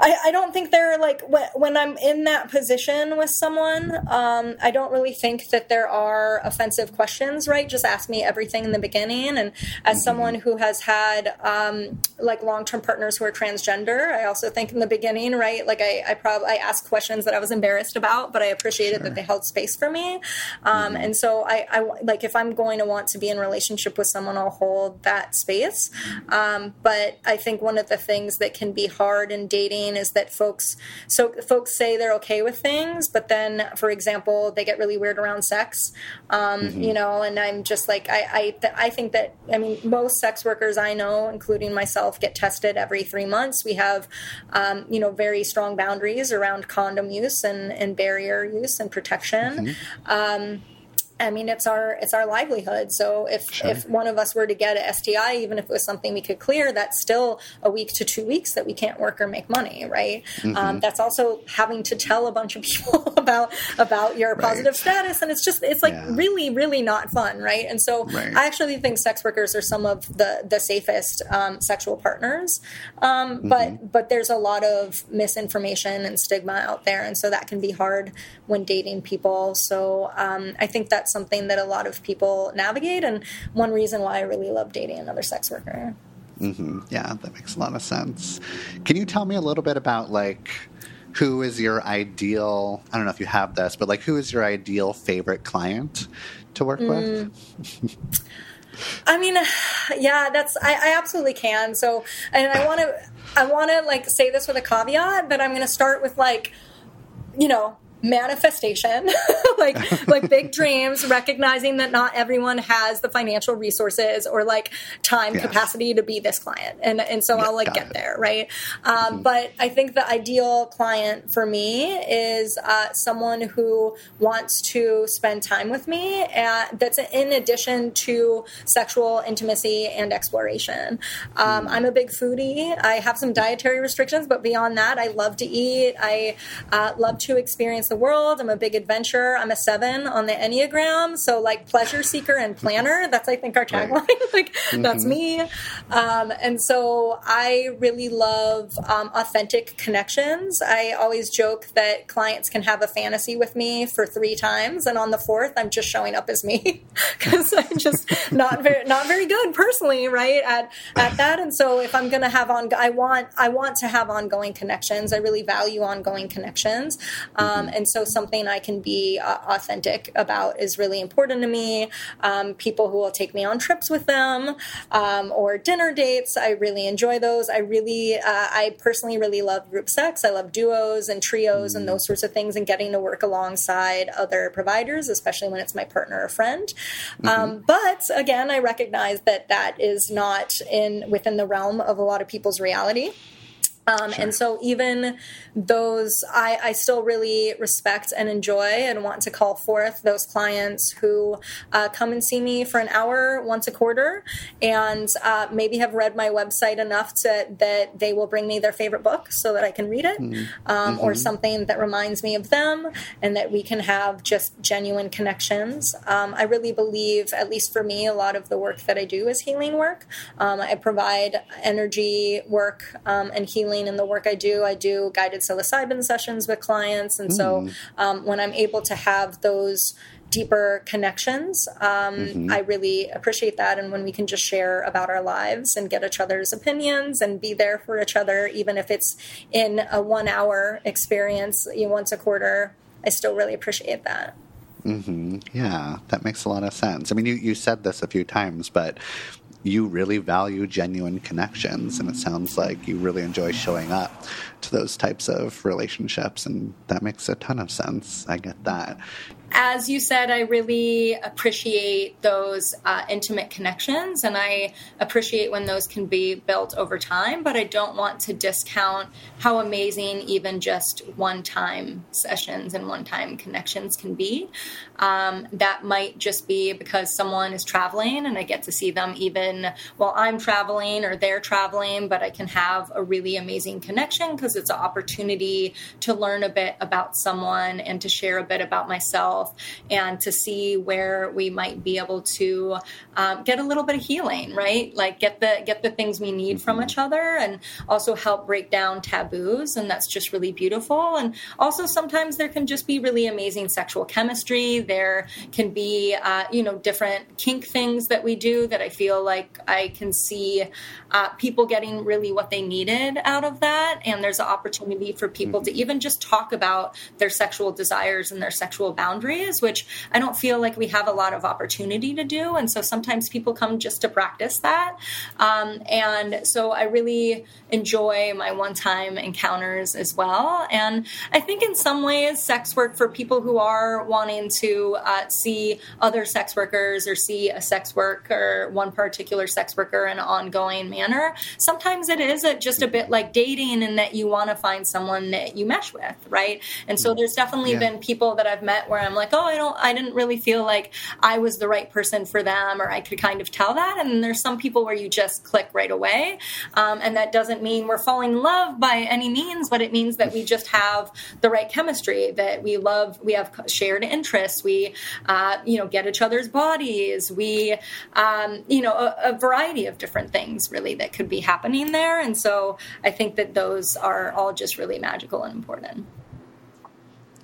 I, I don't think they're like when, I'm in that position with someone, um, I don't really think that there are offensive questions, right? Just ask me everything in the beginning. And as mm-hmm. someone who has had um, like long term partners who are transgender, I also think in the beginning, right? Like I, I probably I asked questions that I was embarrassed about, but I appreciated sure. that they held space for me. Um, mm-hmm. And so I, I like if I'm going to want to be in relationship with someone, I'll hold that space. Um, but I think one of the things that can be hard in dating is that folks so folks say they're okay with things, but then, for example, they get really weird around sex. Um, mm-hmm. You know, and I'm just like I I, th- I think that I mean most sex workers I know, including myself, get tested every three months. We have um, you know very strong boundaries around condom use and, and barrier use and protection. Mm-hmm. Um, I mean, it's our it's our livelihood. So if sure. if one of us were to get a STI, even if it was something we could clear, that's still a week to two weeks that we can't work or make money, right? Mm-hmm. Um, that's also having to tell a bunch of people about about your right. positive status, and it's just it's like yeah. really really not fun, right? And so right. I actually think sex workers are some of the the safest um, sexual partners, um, mm-hmm. but but there's a lot of misinformation and stigma out there, and so that can be hard when dating people. So um, I think that's something that a lot of people navigate, and one reason why I really love dating another sex worker. Mm-hmm. Yeah, that makes a lot of sense. Can you tell me a little bit about like who is your ideal? I don't know if you have this, but like who is your ideal favorite client to work mm. with? I mean, yeah, that's I, I absolutely can. So, and I want to I want to like say this with a caveat, but I'm going to start with like, you know, manifestation like like big dreams recognizing that not everyone has the financial resources or like time yes. capacity to be this client and and so yeah, i'll like get it. there right um, mm-hmm. but i think the ideal client for me is uh, someone who wants to spend time with me and that's in addition to sexual intimacy and exploration um, mm. i'm a big foodie i have some dietary restrictions but beyond that i love to eat i uh, love to experience the world. I'm a big adventurer. I'm a seven on the Enneagram. So, like, pleasure seeker and planner. That's, I think, our tagline. Right. like, mm-hmm. that's me. Um, and so, I really love um, authentic connections. I always joke that clients can have a fantasy with me for three times. And on the fourth, I'm just showing up as me because I'm just not very, not very good personally, right? At, at that. And so, if I'm going to have on, I want, I want to have ongoing connections. I really value ongoing connections. Um, mm-hmm. And so something I can be uh, authentic about is really important to me. Um, people who will take me on trips with them um, or dinner dates, I really enjoy those. I really, uh, I personally really love group sex. I love duos and trios mm-hmm. and those sorts of things and getting to work alongside other providers, especially when it's my partner or friend. Mm-hmm. Um, but again, I recognize that that is not in within the realm of a lot of people's reality. Um, sure. And so, even those, I, I, still really respect and enjoy and want to call forth those clients who uh, come and see me for an hour once a quarter and uh, maybe have read my website enough to, that they will bring me their favorite book so that I can read it mm-hmm. Um, mm-hmm. or something that reminds me of them and that we can have just genuine connections. Um, I really believe, at least for me, a lot of the work that I do is healing work. Um, I provide energy work um, and healing in the work I do. I do guided psilocybin sessions with clients. And mm. so hmm. um, when I'm able to have those deeper connections, um, mm-hmm. I really appreciate that. And when we can just share about our lives and get each other's opinions and be there for each other, even if it's in a one hour experience you know, once a quarter, I still really appreciate that. Mm-hmm. Yeah, that makes a lot of sense. I mean, you, you said this a few times, but you really value genuine connections and it sounds like you really enjoy showing up to those types of relationships and that makes a ton of sense. I get that as you said, I really appreciate those uh, intimate connections and I appreciate when those can be built over time, but I don't want to discount how amazing even just one time sessions and one time connections can be. Um, that might just be because someone is traveling and I get to see them even while I'm traveling or they're traveling, but I can have a really amazing connection because it's an opportunity to learn a bit about someone and to share a bit about myself health and to see where we might be able to um, get a little bit of healing, right? Like get the get the things we need from each other, and also help break down taboos, and that's just really beautiful. And also sometimes there can just be really amazing sexual chemistry. There can be uh, you know different kink things that we do that I feel like I can see uh, people getting really what they needed out of that, and there's an opportunity for people mm-hmm. to even just talk about their sexual desires and their sexual boundaries boundaries, which I don't feel like we have a lot of opportunity to do. And so sometimes people come just to practice that. Um, and so I really enjoy my one time encounters as well. And I think in some ways, sex work for people who are wanting to uh, see other sex workers or see a sex worker, one particular sex worker in an ongoing manner, sometimes it is a, just a bit like dating in that you want to find someone that you mesh with, right? And so there's definitely yeah. been people that I've met where I'm like, oh, I don't, I didn't really feel like I was the right person for them, or I could kind of tell that. And there's some people where you just click right away, um, and that doesn't mean we're falling in love by any means, but it means that we just have the right chemistry, that we love, we have shared interests, we, uh, you know, get each other's bodies, we, um, you know, a, a variety of different things really that could be happening there. And so I think that those are all just really magical and important.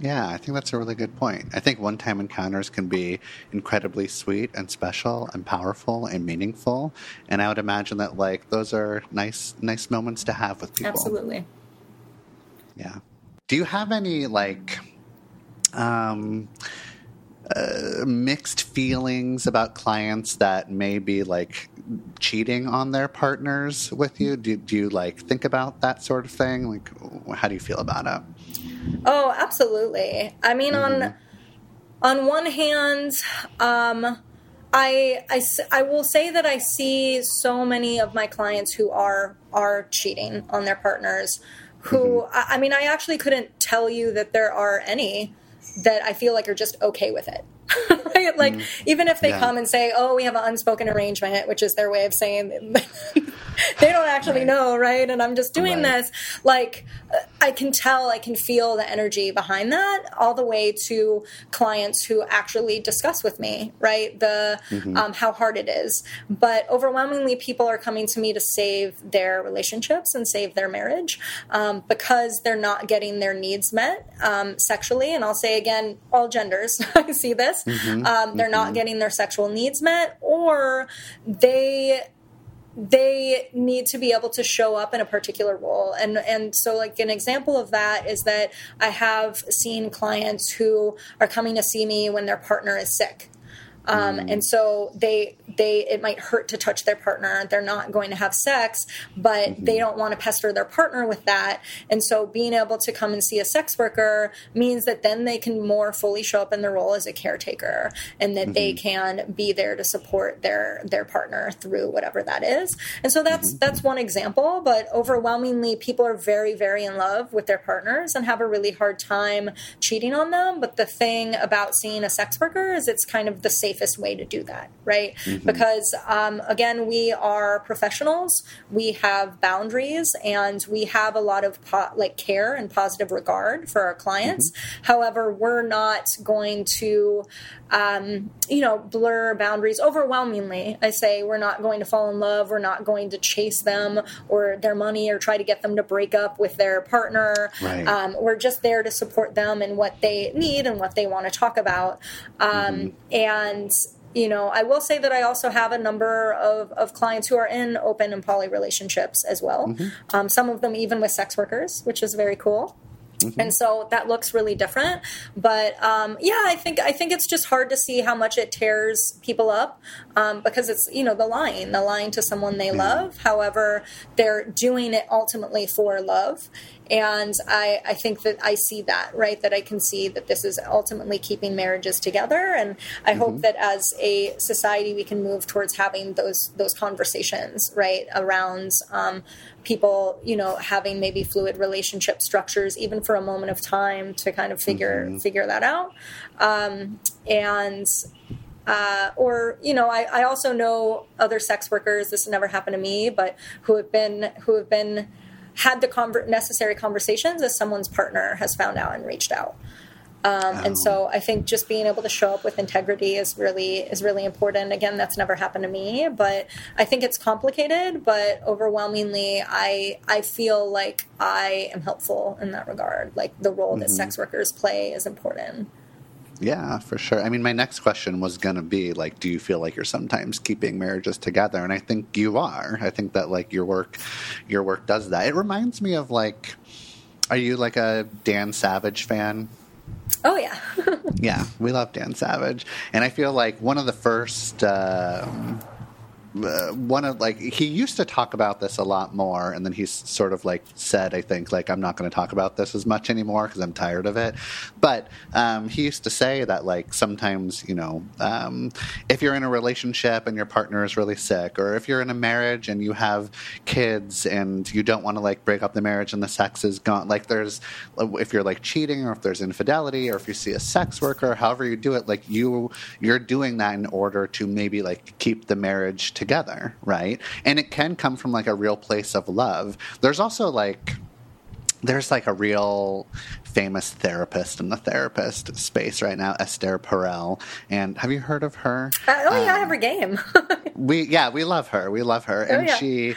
Yeah, I think that's a really good point. I think one time encounters can be incredibly sweet and special and powerful and meaningful. And I would imagine that like those are nice nice moments to have with people. Absolutely. Yeah. Do you have any like um uh, mixed feelings about clients that may be like cheating on their partners with you? Do, do you like think about that sort of thing? Like, how do you feel about it? Oh, absolutely. I mean, mm-hmm. on on one hand, um, I, I, I will say that I see so many of my clients who are are cheating on their partners. Who mm-hmm. I, I mean, I actually couldn't tell you that there are any that I feel like are just okay with it. right? Like, mm. even if they yeah. come and say, oh, we have an unspoken arrangement, which is their way of saying they don't actually right. know, right? And I'm just doing right. this. Like, I can tell, I can feel the energy behind that, all the way to clients who actually discuss with me, right? The mm-hmm. um, how hard it is. But overwhelmingly, people are coming to me to save their relationships and save their marriage um, because they're not getting their needs met um, sexually. And I'll say again, all genders, I see this. Mm-hmm. Um, they're mm-hmm. not getting their sexual needs met, or they they need to be able to show up in a particular role. And and so like an example of that is that i have seen clients who are coming to see me when their partner is sick um, mm. and so they they it might hurt to touch their partner they're not going to have sex but mm-hmm. they don't want to pester their partner with that and so being able to come and see a sex worker means that then they can more fully show up in their role as a caretaker and that mm-hmm. they can be there to support their their partner through whatever that is and so that's mm-hmm. that's one example but overwhelmingly people are very very in love with their partners and have a really hard time cheating on them but the thing about seeing a sex worker is it's kind of the safest way to do that right mm-hmm. Because um, again we are professionals we have boundaries and we have a lot of po- like care and positive regard for our clients mm-hmm. however we're not going to um, you know blur boundaries overwhelmingly i say we're not going to fall in love we're not going to chase them or their money or try to get them to break up with their partner right. um, we're just there to support them and what they need and what they want to talk about um, mm-hmm. and you know, I will say that I also have a number of, of clients who are in open and poly relationships as well. Mm-hmm. Um, some of them even with sex workers, which is very cool. Mm-hmm. And so that looks really different, but um, yeah, I think I think it's just hard to see how much it tears people up um, because it's you know the lying, the lying to someone they love. However, they're doing it ultimately for love, and I, I think that I see that, right? That I can see that this is ultimately keeping marriages together. And I mm-hmm. hope that as a society, we can move towards having those, those conversations, right? Around um, people, you know, having maybe fluid relationship structures, even for a moment of time to kind of figure, mm-hmm. figure that out. Um, and, uh, or you know, I, I also know other sex workers. This never happened to me, but who have been who have been had the conver- necessary conversations as someone's partner has found out and reached out. Um. And so I think just being able to show up with integrity is really is really important. Again, that's never happened to me, but I think it's complicated. But overwhelmingly, I I feel like I am helpful in that regard. Like the role mm-hmm. that sex workers play is important. Yeah, for sure. I mean, my next question was going to be like, do you feel like you're sometimes keeping marriages together? And I think you are. I think that like your work, your work does that. It reminds me of like, are you like a Dan Savage fan? Oh yeah. yeah, we love Dan Savage, and I feel like one of the first. Um, uh, one of like he used to talk about this a lot more and then he's sort of like said i think like i'm not going to talk about this as much anymore because i'm tired of it. But um, he used to say that like sometimes you know um, if you're in a relationship and your partner is really sick or if you're in a marriage and you have kids and you don't want to like break up the marriage and the sex is gone like there's if you're like cheating or if there's infidelity or if you see a sex worker however you do it like you you're doing that in order to maybe like keep the marriage together together, right? And it can come from like a real place of love. There's also like there's like a real famous therapist in the therapist space right now, Esther Perel. And have you heard of her? Uh, oh yeah, um, I have her game. we yeah, we love her. We love her, oh, and yeah. she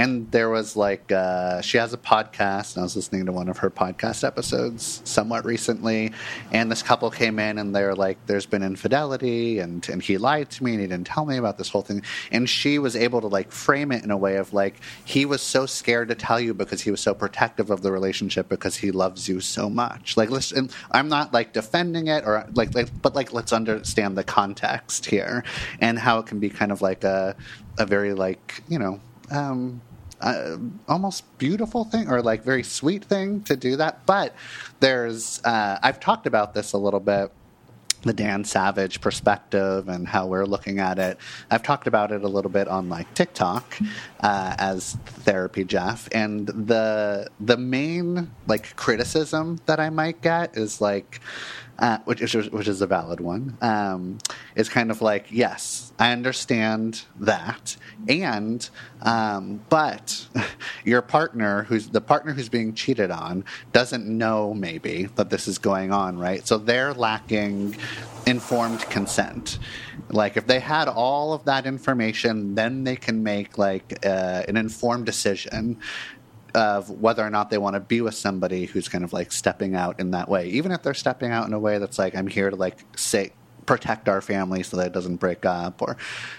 and there was like uh, she has a podcast and i was listening to one of her podcast episodes somewhat recently. And this couple came in and they're like there's been infidelity and and he lied to me and he didn't tell me about this whole thing. And she was able to like frame it in a way of like he was so scared to tell you because he was so protective of the relationship because he loves you so much. Like listen i'm not like defending it or like, like but like let's understand the context here and how it can be kind of like a a very like you know um, uh, almost beautiful thing or like very sweet thing to do that. But there's, uh, I've talked about this a little bit the Dan Savage perspective and how we're looking at it. I've talked about it a little bit on like TikTok uh, as therapy Jeff, and the the main like criticism that I might get is like uh, which is which is a valid one. Um, is kind of like yes, I understand that, and um, but your partner, who's the partner who's being cheated on, doesn't know maybe that this is going on, right? So they're lacking informed consent. Like if they had all of that information, then they can make like uh, an informed decision of whether or not they want to be with somebody who's kind of like stepping out in that way, even if they're stepping out in a way that's like I'm here to like say protect our family so that it doesn't break up or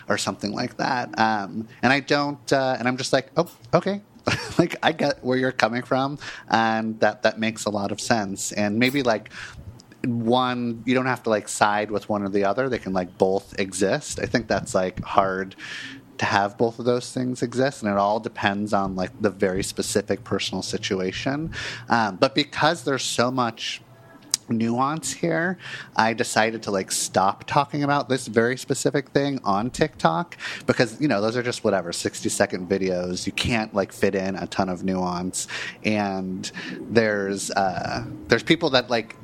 or something like that. Um, and I don't, uh, and I'm just like, oh, okay. like I get where you're coming from, and that that makes a lot of sense. And maybe like one you don't have to like side with one or the other they can like both exist i think that's like hard to have both of those things exist, and it all depends on like the very specific personal situation. Um, but because there's so much nuance here, I decided to like stop talking about this very specific thing on TikTok because you know those are just whatever 60 second videos. You can't like fit in a ton of nuance, and there's uh, there's people that like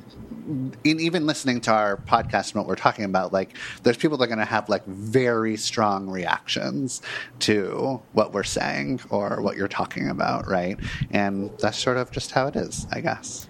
in even listening to our podcast and what we're talking about, like there's people that are going to have like very strong reactions to what we're saying or what you're talking about, right? And that's sort of just how it is, I guess.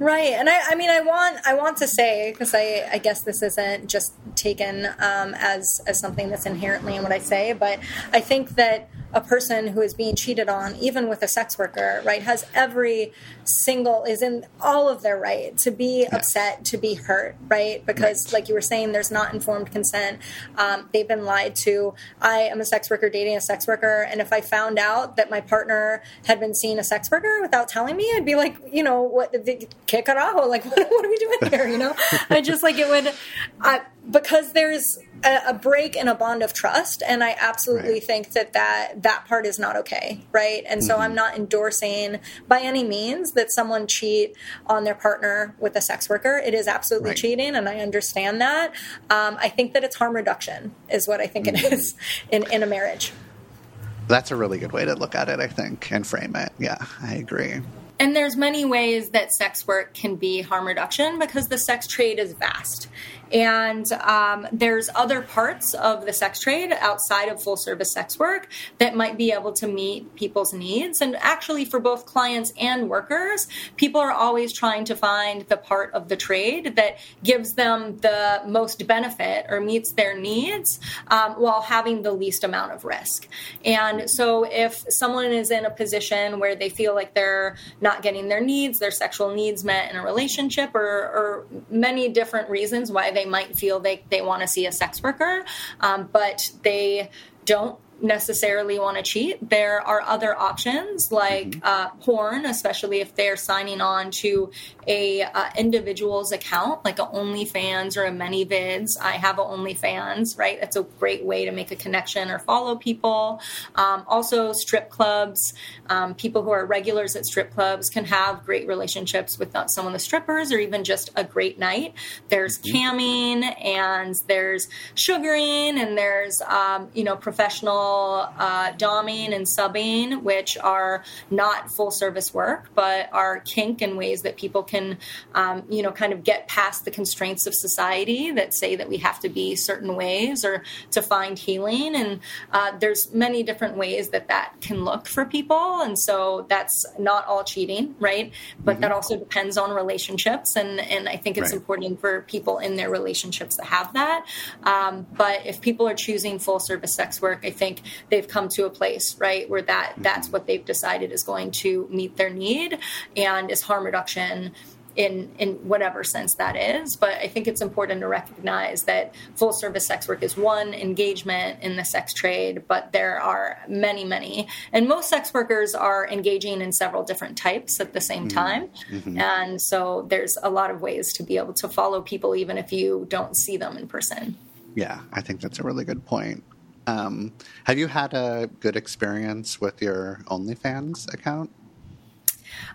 Right, and I, I mean, I want, I want to say because I, I guess this isn't just taken um, as as something that's inherently in what I say, but I think that a person who is being cheated on, even with a sex worker, right, has every single is in all of their right to be yes. upset, to be hurt, right? Because, right. like you were saying, there's not informed consent. Um, they've been lied to. I am a sex worker dating a sex worker, and if I found out that my partner had been seeing a sex worker without telling me, I'd be like, you know, what, kick carajo, like, what, what are we doing here? You know, I just like it would, I, because there's a, a, break in a bond of trust and i absolutely right. think that, that that part is not okay right and so mm-hmm. i'm not endorsing by any means that someone cheat on their partner with a sex worker it is absolutely right. cheating and i understand that um, i think that it's harm reduction is what i think mm-hmm. it is in, in a marriage that's a really good way to look at it i think and frame it yeah i agree and there's many ways that sex work can be harm reduction because the sex trade is vast and um, there's other parts of the sex trade outside of full service sex work that might be able to meet people's needs. And actually, for both clients and workers, people are always trying to find the part of the trade that gives them the most benefit or meets their needs um, while having the least amount of risk. And so, if someone is in a position where they feel like they're not getting their needs, their sexual needs met in a relationship, or, or many different reasons why they might feel they, they want to see a sex worker, um, but they don't necessarily want to cheat. There are other options like mm-hmm. uh, porn, especially if they're signing on to a uh, individual's account, like a OnlyFans or a ManyVids. I have a OnlyFans, right? That's a great way to make a connection or follow people. Um, also, strip clubs. Um, people who are regulars at strip clubs can have great relationships with some of the strippers, or even just a great night. There's mm-hmm. camming, and there's sugaring, and there's um, you know professional uh, doming and subbing, which are not full service work, but are kink in ways that people can, um, you know, kind of get past the constraints of society that say that we have to be certain ways or to find healing. And uh, there's many different ways that that can look for people. And so that's not all cheating, right? But mm-hmm. that also depends on relationships. And, and I think it's right. important for people in their relationships to have that. Um, but if people are choosing full service sex work, I think they've come to a place right where that that's what they've decided is going to meet their need and is harm reduction in in whatever sense that is. But I think it's important to recognize that full service sex work is one engagement in the sex trade, but there are many, many, and most sex workers are engaging in several different types at the same mm-hmm. time. Mm-hmm. And so there's a lot of ways to be able to follow people even if you don't see them in person. Yeah, I think that's a really good point. Um, have you had a good experience with your OnlyFans account?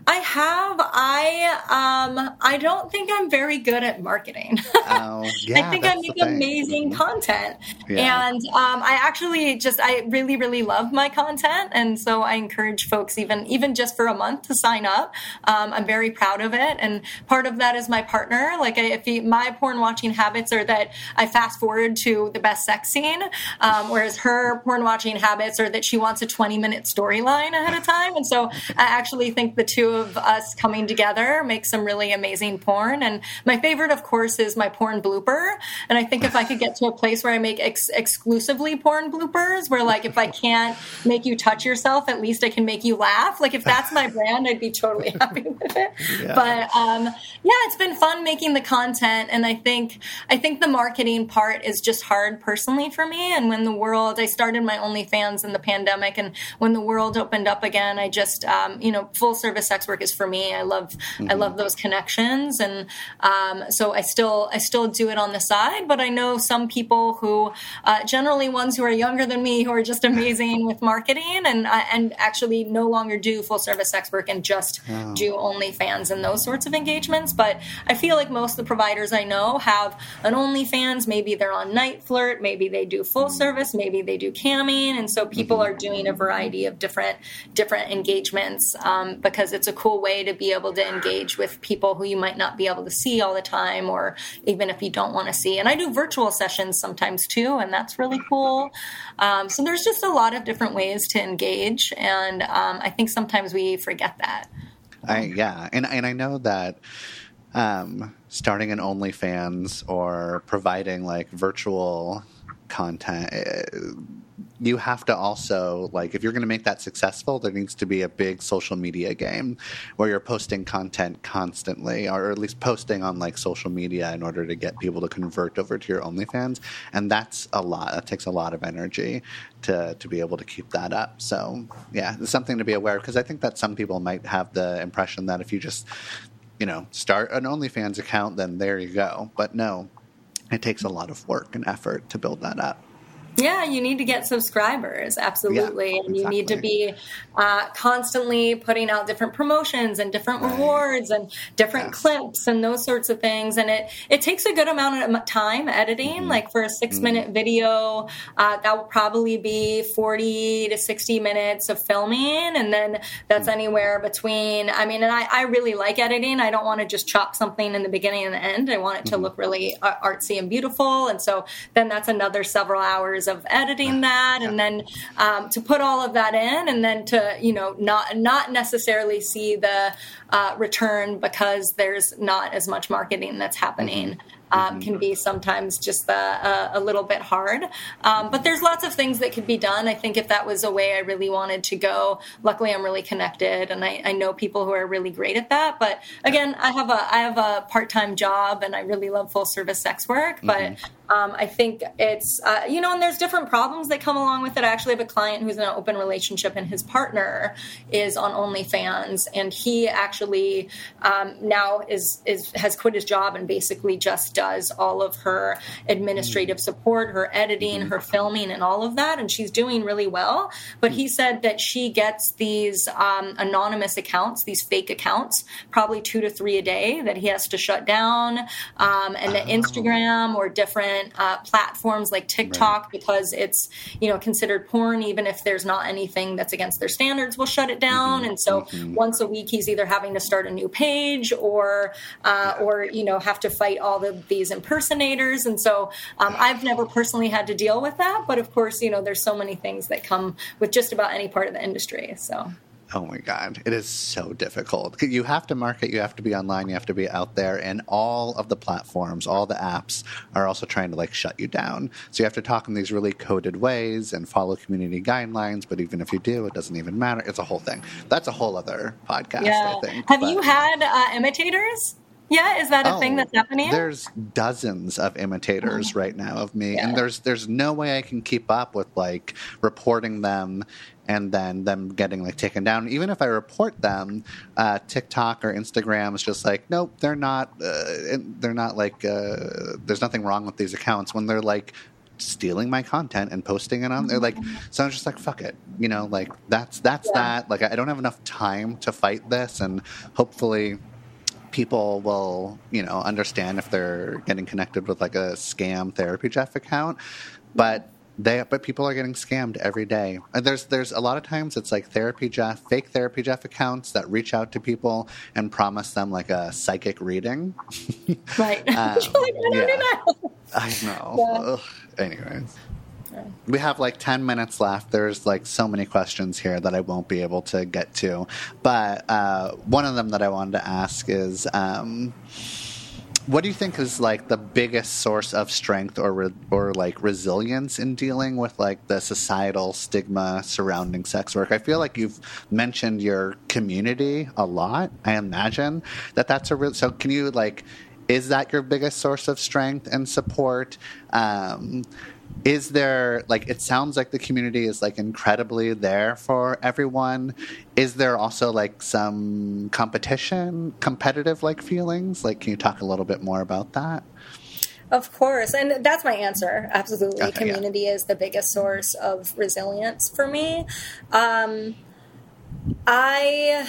I have. I um I don't think I'm very good at marketing. Oh, yeah, I think I make amazing Mhm. content. Yeah. And um I actually just I really really love my content and so I encourage folks even even just for a month to sign up. Um I'm very proud of it and part of that is my partner. Like I, if he, my porn watching habits are that I fast forward to the best sex scene um, whereas her porn watching habits are that she wants a 20 minute storyline ahead of time and so I actually think the two of us coming together make some really amazing porn. And my favorite, of course, is my porn blooper. And I think if I could get to a place where I make ex- exclusively porn bloopers, where like if I can't make you touch yourself, at least I can make you laugh. Like if that's my brand, I'd be totally happy with it. Yeah. But um, yeah, it's been fun making the content, and I think I think the marketing part is just hard personally for me. And when the world, I started my OnlyFans in the pandemic, and when the world opened up again, I just um, you know full service sex work is for me. I love I love those connections, and um, so I still I still do it on the side. But I know some people who uh, generally ones who are younger than me who are just amazing with marketing and uh, and actually no longer do full service sex work and just Oh. do OnlyFans and those sorts of engagements. But I feel like most of the providers I know have an OnlyFans. Maybe they're on NiteFlirt, maybe they do full service, maybe they do camming, and so people are doing a variety of different different engagements um, because it's a cool way to be able to engage with people who you might not be able to see all the time, or even if you don't want to see. And I do virtual sessions sometimes too, and that's really cool. Um, so there's just a lot of different ways to engage, and um, I think sometimes we forget that. I, yeah, and and I know that um, starting an OnlyFans or providing like virtual content, eh, you have to also like if you're going to make that successful, there needs to be a big social media game where you're posting content constantly, or at least posting on like social media in order to get people to convert over to your OnlyFans, and that's a lot. That takes a lot of energy to to be able to keep that up. So yeah, it's something to be aware of because I think that some people might have the impression that if you just you know start an OnlyFans account, then there you go. But no, it takes a lot of work and effort to build that up. Yeah, you need to get subscribers, absolutely. Yeah, and you need to be uh, constantly putting out different promotions and different Right. rewards and different Yes. clips and those sorts of things. And it, it takes a good amount of time editing. Mm-hmm. Like for a six minute video, uh, that will probably be 40 to 60 minutes of filming. And then that's Mm. anywhere between, I mean, and I, I really like editing. I don't want to just chop something in the beginning and the end. I want it Mm-hmm. to look really artsy and beautiful. And so then that's another several hours of editing that, and then um, to put all of that in, and then to you know not not necessarily see the uh, return because there's not as much marketing that's happening. Um, can be sometimes just uh, a, a little bit hard, um, but there's lots of things that could be done. I think if that was a way I really wanted to go, luckily I'm really connected, and I, I know people who are really great at that. But again, I have a I have a part time job, and I really love full service sex work. But um, I think it's uh, you know, and there's different problems that come along with it. I actually have a client who's in an open relationship, and his partner is on OnlyFans, and he actually um, now is is has quit his job and basically just does all of her administrative support, her editing, her filming, and all of that, and she's doing really well. But he said that she gets these um, anonymous accounts, these fake accounts, probably two to three a day that he has to shut down, um, and the Instagram or different uh, platforms like TikTok because it's you know considered porn, even if there's not anything that's against their standards, will shut it down. And so once a week, he's either having to start a new page or uh, or you know have to fight all of these impersonators. And so um, I've never personally had to deal with that, but of course, you know there's so many things that come with just about any part of the industry. So. Oh my God. It is so difficult. You have to market, you have to be online, you have to be out there, and all of the platforms, all the apps are also trying to like shut you down. So you have to talk in these really coded ways and follow community guidelines, but even if you do, it doesn't even matter. It's a whole thing. That's a whole other podcast, Yeah. I think. Have but- you had uh, imitators? Yeah, is that a thing Oh, that's happening? There's dozens of imitators right now of me, Yeah. and there's there's no way I can keep up with like reporting them and then them getting like taken down. Even if I report them, uh, TikTok or Instagram is just like, nope, they're not. Uh, they're not like. Uh, there's nothing wrong with these accounts when they're like stealing my content and posting it on there. Like, so I'm just like, fuck it, you know, like that's that's Yeah. that. Like, I don't have enough time to fight this, and hopefully, people will, you know, understand if they're getting connected with like a scam therapy Jeff account, but. They, but people are getting scammed every day. And there's there's a lot of times it's like therapy Jeff, fake therapy Jeff accounts that reach out to people and promise them like a psychic reading. Right. Um, Like, I don't yeah. know. I know. Yeah. Anyways. We have like 10 minutes left. There's like so many questions here that I won't be able to get to. But uh, one of them that I wanted to ask is um, what do you think is like the biggest source of strength or, re- or like resilience in dealing with like the societal stigma surrounding sex work? I feel like you've mentioned your community a lot. I imagine that that's a real. So can you like, is that your biggest source of strength and support? Um, is there like it sounds like the community is like incredibly there for everyone is there also like some competition competitive like feelings like can you talk a little bit more about that Of course, and that's my answer. Absolutely, Okay, yeah. community is the biggest source of resilience for me. Um, I.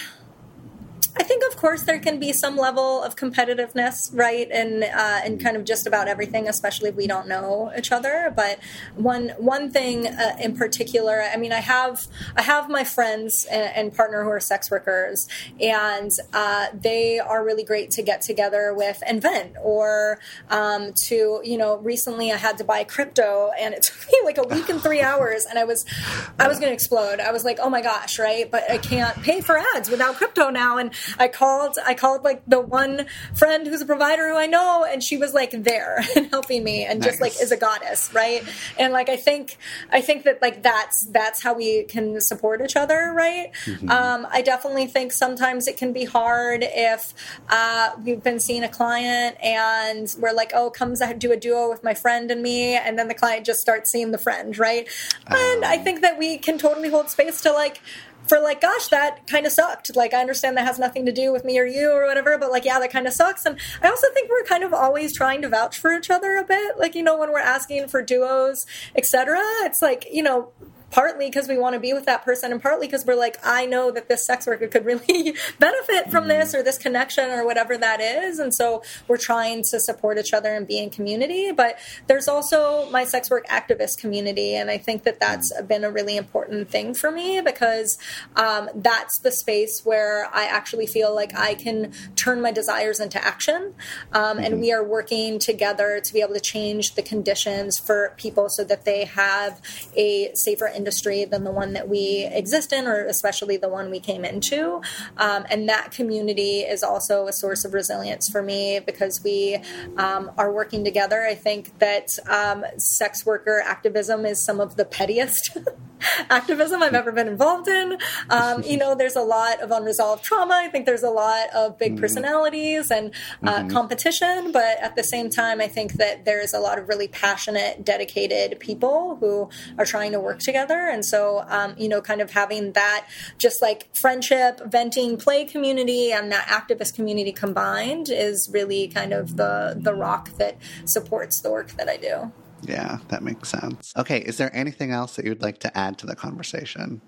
I think, of course, there can be some level of competitiveness, right, and uh, and kind of just about everything, especially if we don't know each other. But one one thing uh, in particular, I mean, I have I have my friends and, and partner who are sex workers, and uh, they are really great to get together with and vent, or um, to you know, recently I had to buy crypto, and it took me like a week and three hours, and I was I was going to explode. I was like, oh my gosh, right? But I can't pay for ads without crypto now, and I called I called like the one friend who's a provider who I know, and she was like there and helping me, and just like is a goddess, right? And like I think I think that like that's that's how we can support each other, right? Um, I definitely think sometimes it can be hard if uh, we've been seeing a client and we're like, oh, comes do a duo with my friend and me, and then the client just starts seeing the friend, right? And I think that we can totally hold space to like for like gosh that kind of sucked. Like i understand that has nothing to do with me or you or whatever but like yeah that kind of sucks. And i also think we're kind of always trying to vouch for each other a bit. Like you know when we're asking for duos etc it's like you know partly because we want to be with that person and partly because we're like i know that this sex worker could really benefit from this or this connection or whatever that is and so we're trying to support each other and be in community but there's also my sex work activist community and i think that that's been a really important thing for me because um, that's the space where i actually feel like i can turn my desires into action um, and we are working together to be able to change the conditions for people so that they have a safer industry than the one that we exist in or especially the one we came into. Um, and that community is also a source of resilience for me because we um, are working together. I think that um, sex worker activism is some of the pettiest activism I've ever been involved in. Um, you know, there's a lot of unresolved trauma. I think there's a lot of big personalities and uh, competition, but at the same time, I think that there's a lot of really passionate, dedicated people who are trying to work together. And so, um, you know, kind of having that just like friendship, venting, play community, and that activist community combined is really kind of the the rock that supports the work that I do. Yeah that makes sense okay is there anything else that you'd like to add to the conversation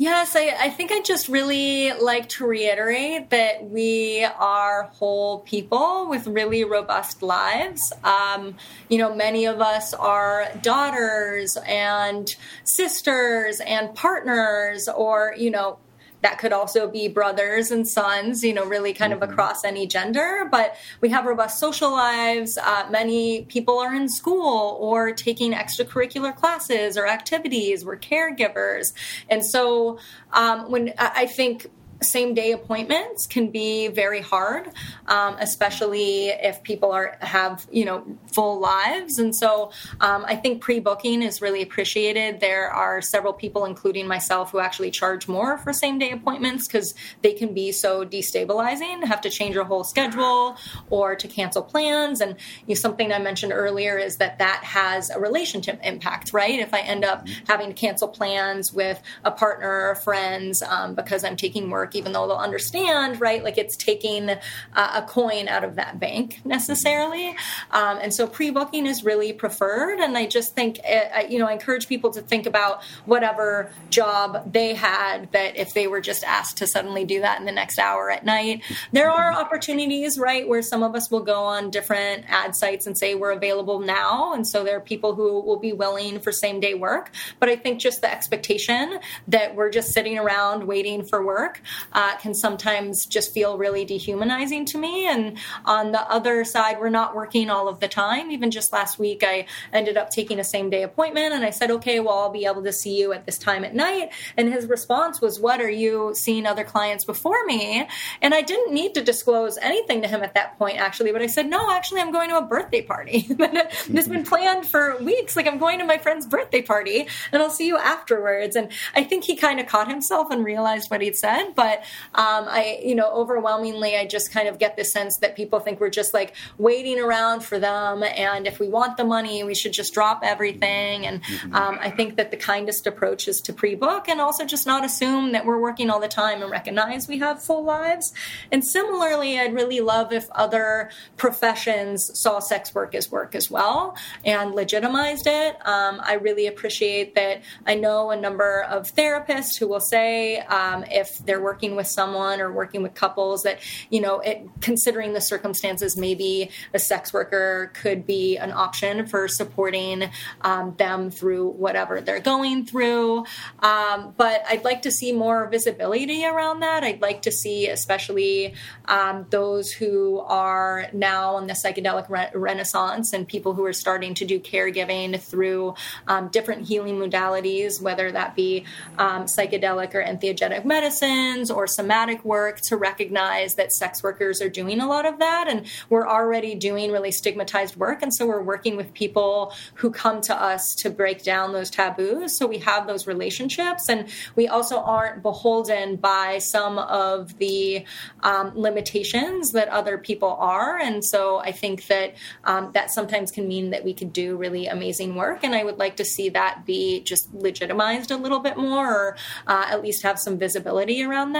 Yes, I, I think I just really like to reiterate that we are whole people with really robust lives. Um, you know, many of us are daughters and sisters and partners, or, you know, that could also be brothers and sons, you know, really kind of across any gender. But we have robust social lives. Uh, many people are in school or taking extracurricular classes or activities. We're caregivers. And so um, when I I think same day appointments can be very hard, um, especially if people are have you know full lives. And so um, I think pre booking is really appreciated. There are several people, including myself, who actually charge more for same day appointments because they can be so destabilizing. Have to change your whole schedule or to cancel plans. And you know, something I mentioned earlier is that that has a relationship impact, right? If I end up having to cancel plans with a partner or friends um, because I'm taking work work, even though they'll understand, right? Like it's taking uh, a coin out of that bank necessarily. Um, and so pre booking is really preferred. And I just think, uh, you know, I encourage people to think about whatever job they had that if they were just asked to suddenly do that in the next hour at night, there are opportunities, right, where some of us will go on different ad sites and say we're available now. And so there are people who will be willing for same day work. But I think just the expectation that we're just sitting around waiting for work uh, can sometimes just feel really dehumanizing to me. And on the other side, we're not working all of the time. Even just last week, I ended up taking a same day appointment and I said, okay, well, I'll be able to see you at this time at night. And his response was, what are you seeing other clients before me? And I didn't need to disclose anything to him at that point, actually. But I said, no, actually, I'm going to a birthday party. this has been planned for weeks. Like, I'm going to my friend's birthday party and I'll see you afterwards. And I think he kind of caught himself and realized what he'd said. But um, I, you know, overwhelmingly, I just kind of get the sense that people think we're just like waiting around for them. And if we want the money, we should just drop everything. And mm-hmm. um, I think that the kindest approach is to pre book and also just not assume that we're working all the time and recognize we have full lives. And similarly, I'd really love if other professions saw sex work as work as well and legitimized it. Um, I really appreciate that I know a number of therapists who will say um, if they're working with someone or working with couples that, you know, it, considering the circumstances, maybe a sex worker could be an option for supporting um, them through whatever they're going through. Um, but I'd like to see more visibility around that. I'd like to see, especially um, those who are now in the psychedelic re- renaissance and people who are starting to do caregiving through um, different healing modalities, whether that be um, psychedelic or entheogenic medicines or somatic work, to recognize that sex workers are doing a lot of that. And we're already doing really stigmatized work. And so we're working with people who come to us to break down those taboos. So we have those relationships. And we also aren't beholden by some of the um, limitations that other people are. And so I think that um, that sometimes can mean that we could do really amazing work. And I would like to see that be just legitimized a little bit more, or uh, at least have some visibility around that.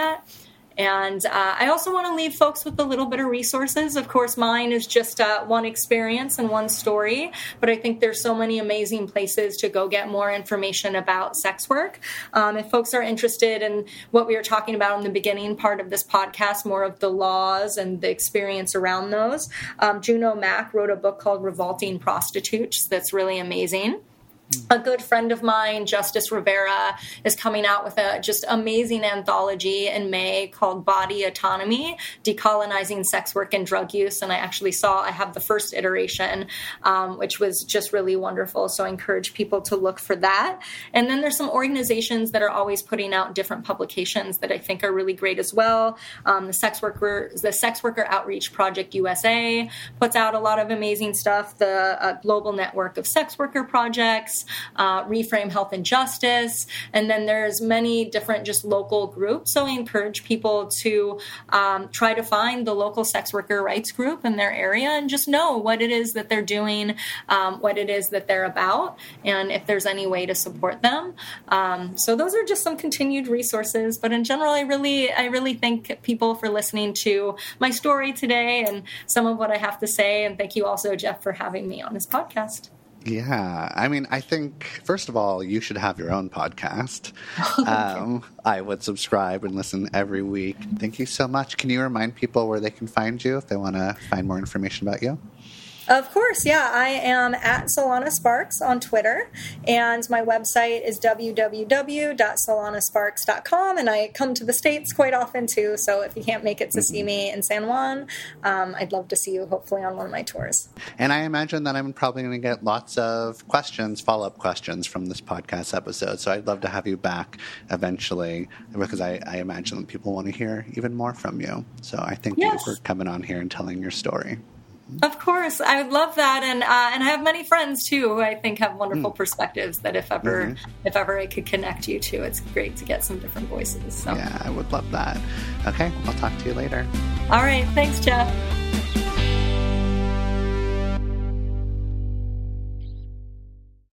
And uh, I also want to leave folks with a little bit of resources. Of course, mine is just uh, one experience and one story, but I think there's so many amazing places to go get more information about sex work. Um, if folks are interested in what we were talking about in the beginning part of this podcast, more of the laws and the experience around those, um, Juno Mac wrote a book called Revolting Prostitutes that's really amazing a good friend of mine, Justice Rivera, is coming out with a just amazing anthology in May called Body Autonomy Decolonizing Sex Work and Drug Use. And I actually saw, I have the first iteration, um, which was just really wonderful. So I encourage people to look for that. And then there's some organizations that are always putting out different publications that I think are really great as well. Um, the Sex Worker, the Sex Worker Outreach Project USA puts out a lot of amazing stuff. The uh, Global Network of Sex Worker Projects uh, Reframe Health and Justice, and then there's many different just local groups. So I encourage people to um, try to find the local sex worker rights group in their area and just know what it is that they're doing, um, what it is that they're about, and if there's any way to support them. Um, so those are just some continued resources. But in general, I really, I really thank people for listening to my story today and some of what I have to say. And thank you also, Jeff, for having me on this podcast. Yeah. I mean, I think, first of all, you should have your own podcast. um, I would subscribe and listen every week. Thank you so much. Can you remind people where they can find you if they want to find more information about you? Of course, yeah. I am at Solana Sparks on Twitter, and my website is www.solanasparks.com. And I come to the States quite often too, so if you can't make it to see me in San Juan, um, I'd love to see you hopefully on one of my tours. And I imagine that I'm probably going to get lots of questions, follow up questions from this podcast episode. So I'd love to have you back eventually because I, I imagine that people want to hear even more from you. So I thank yes. you for coming on here and telling your story. Of course, I would love that, and uh, and I have many friends too who I think have wonderful mm. perspectives. That if ever mm-hmm. if ever I could connect you to, it's great to get some different voices. So yeah, I would love that. Okay, I'll talk to you later. All right, thanks, Jeff.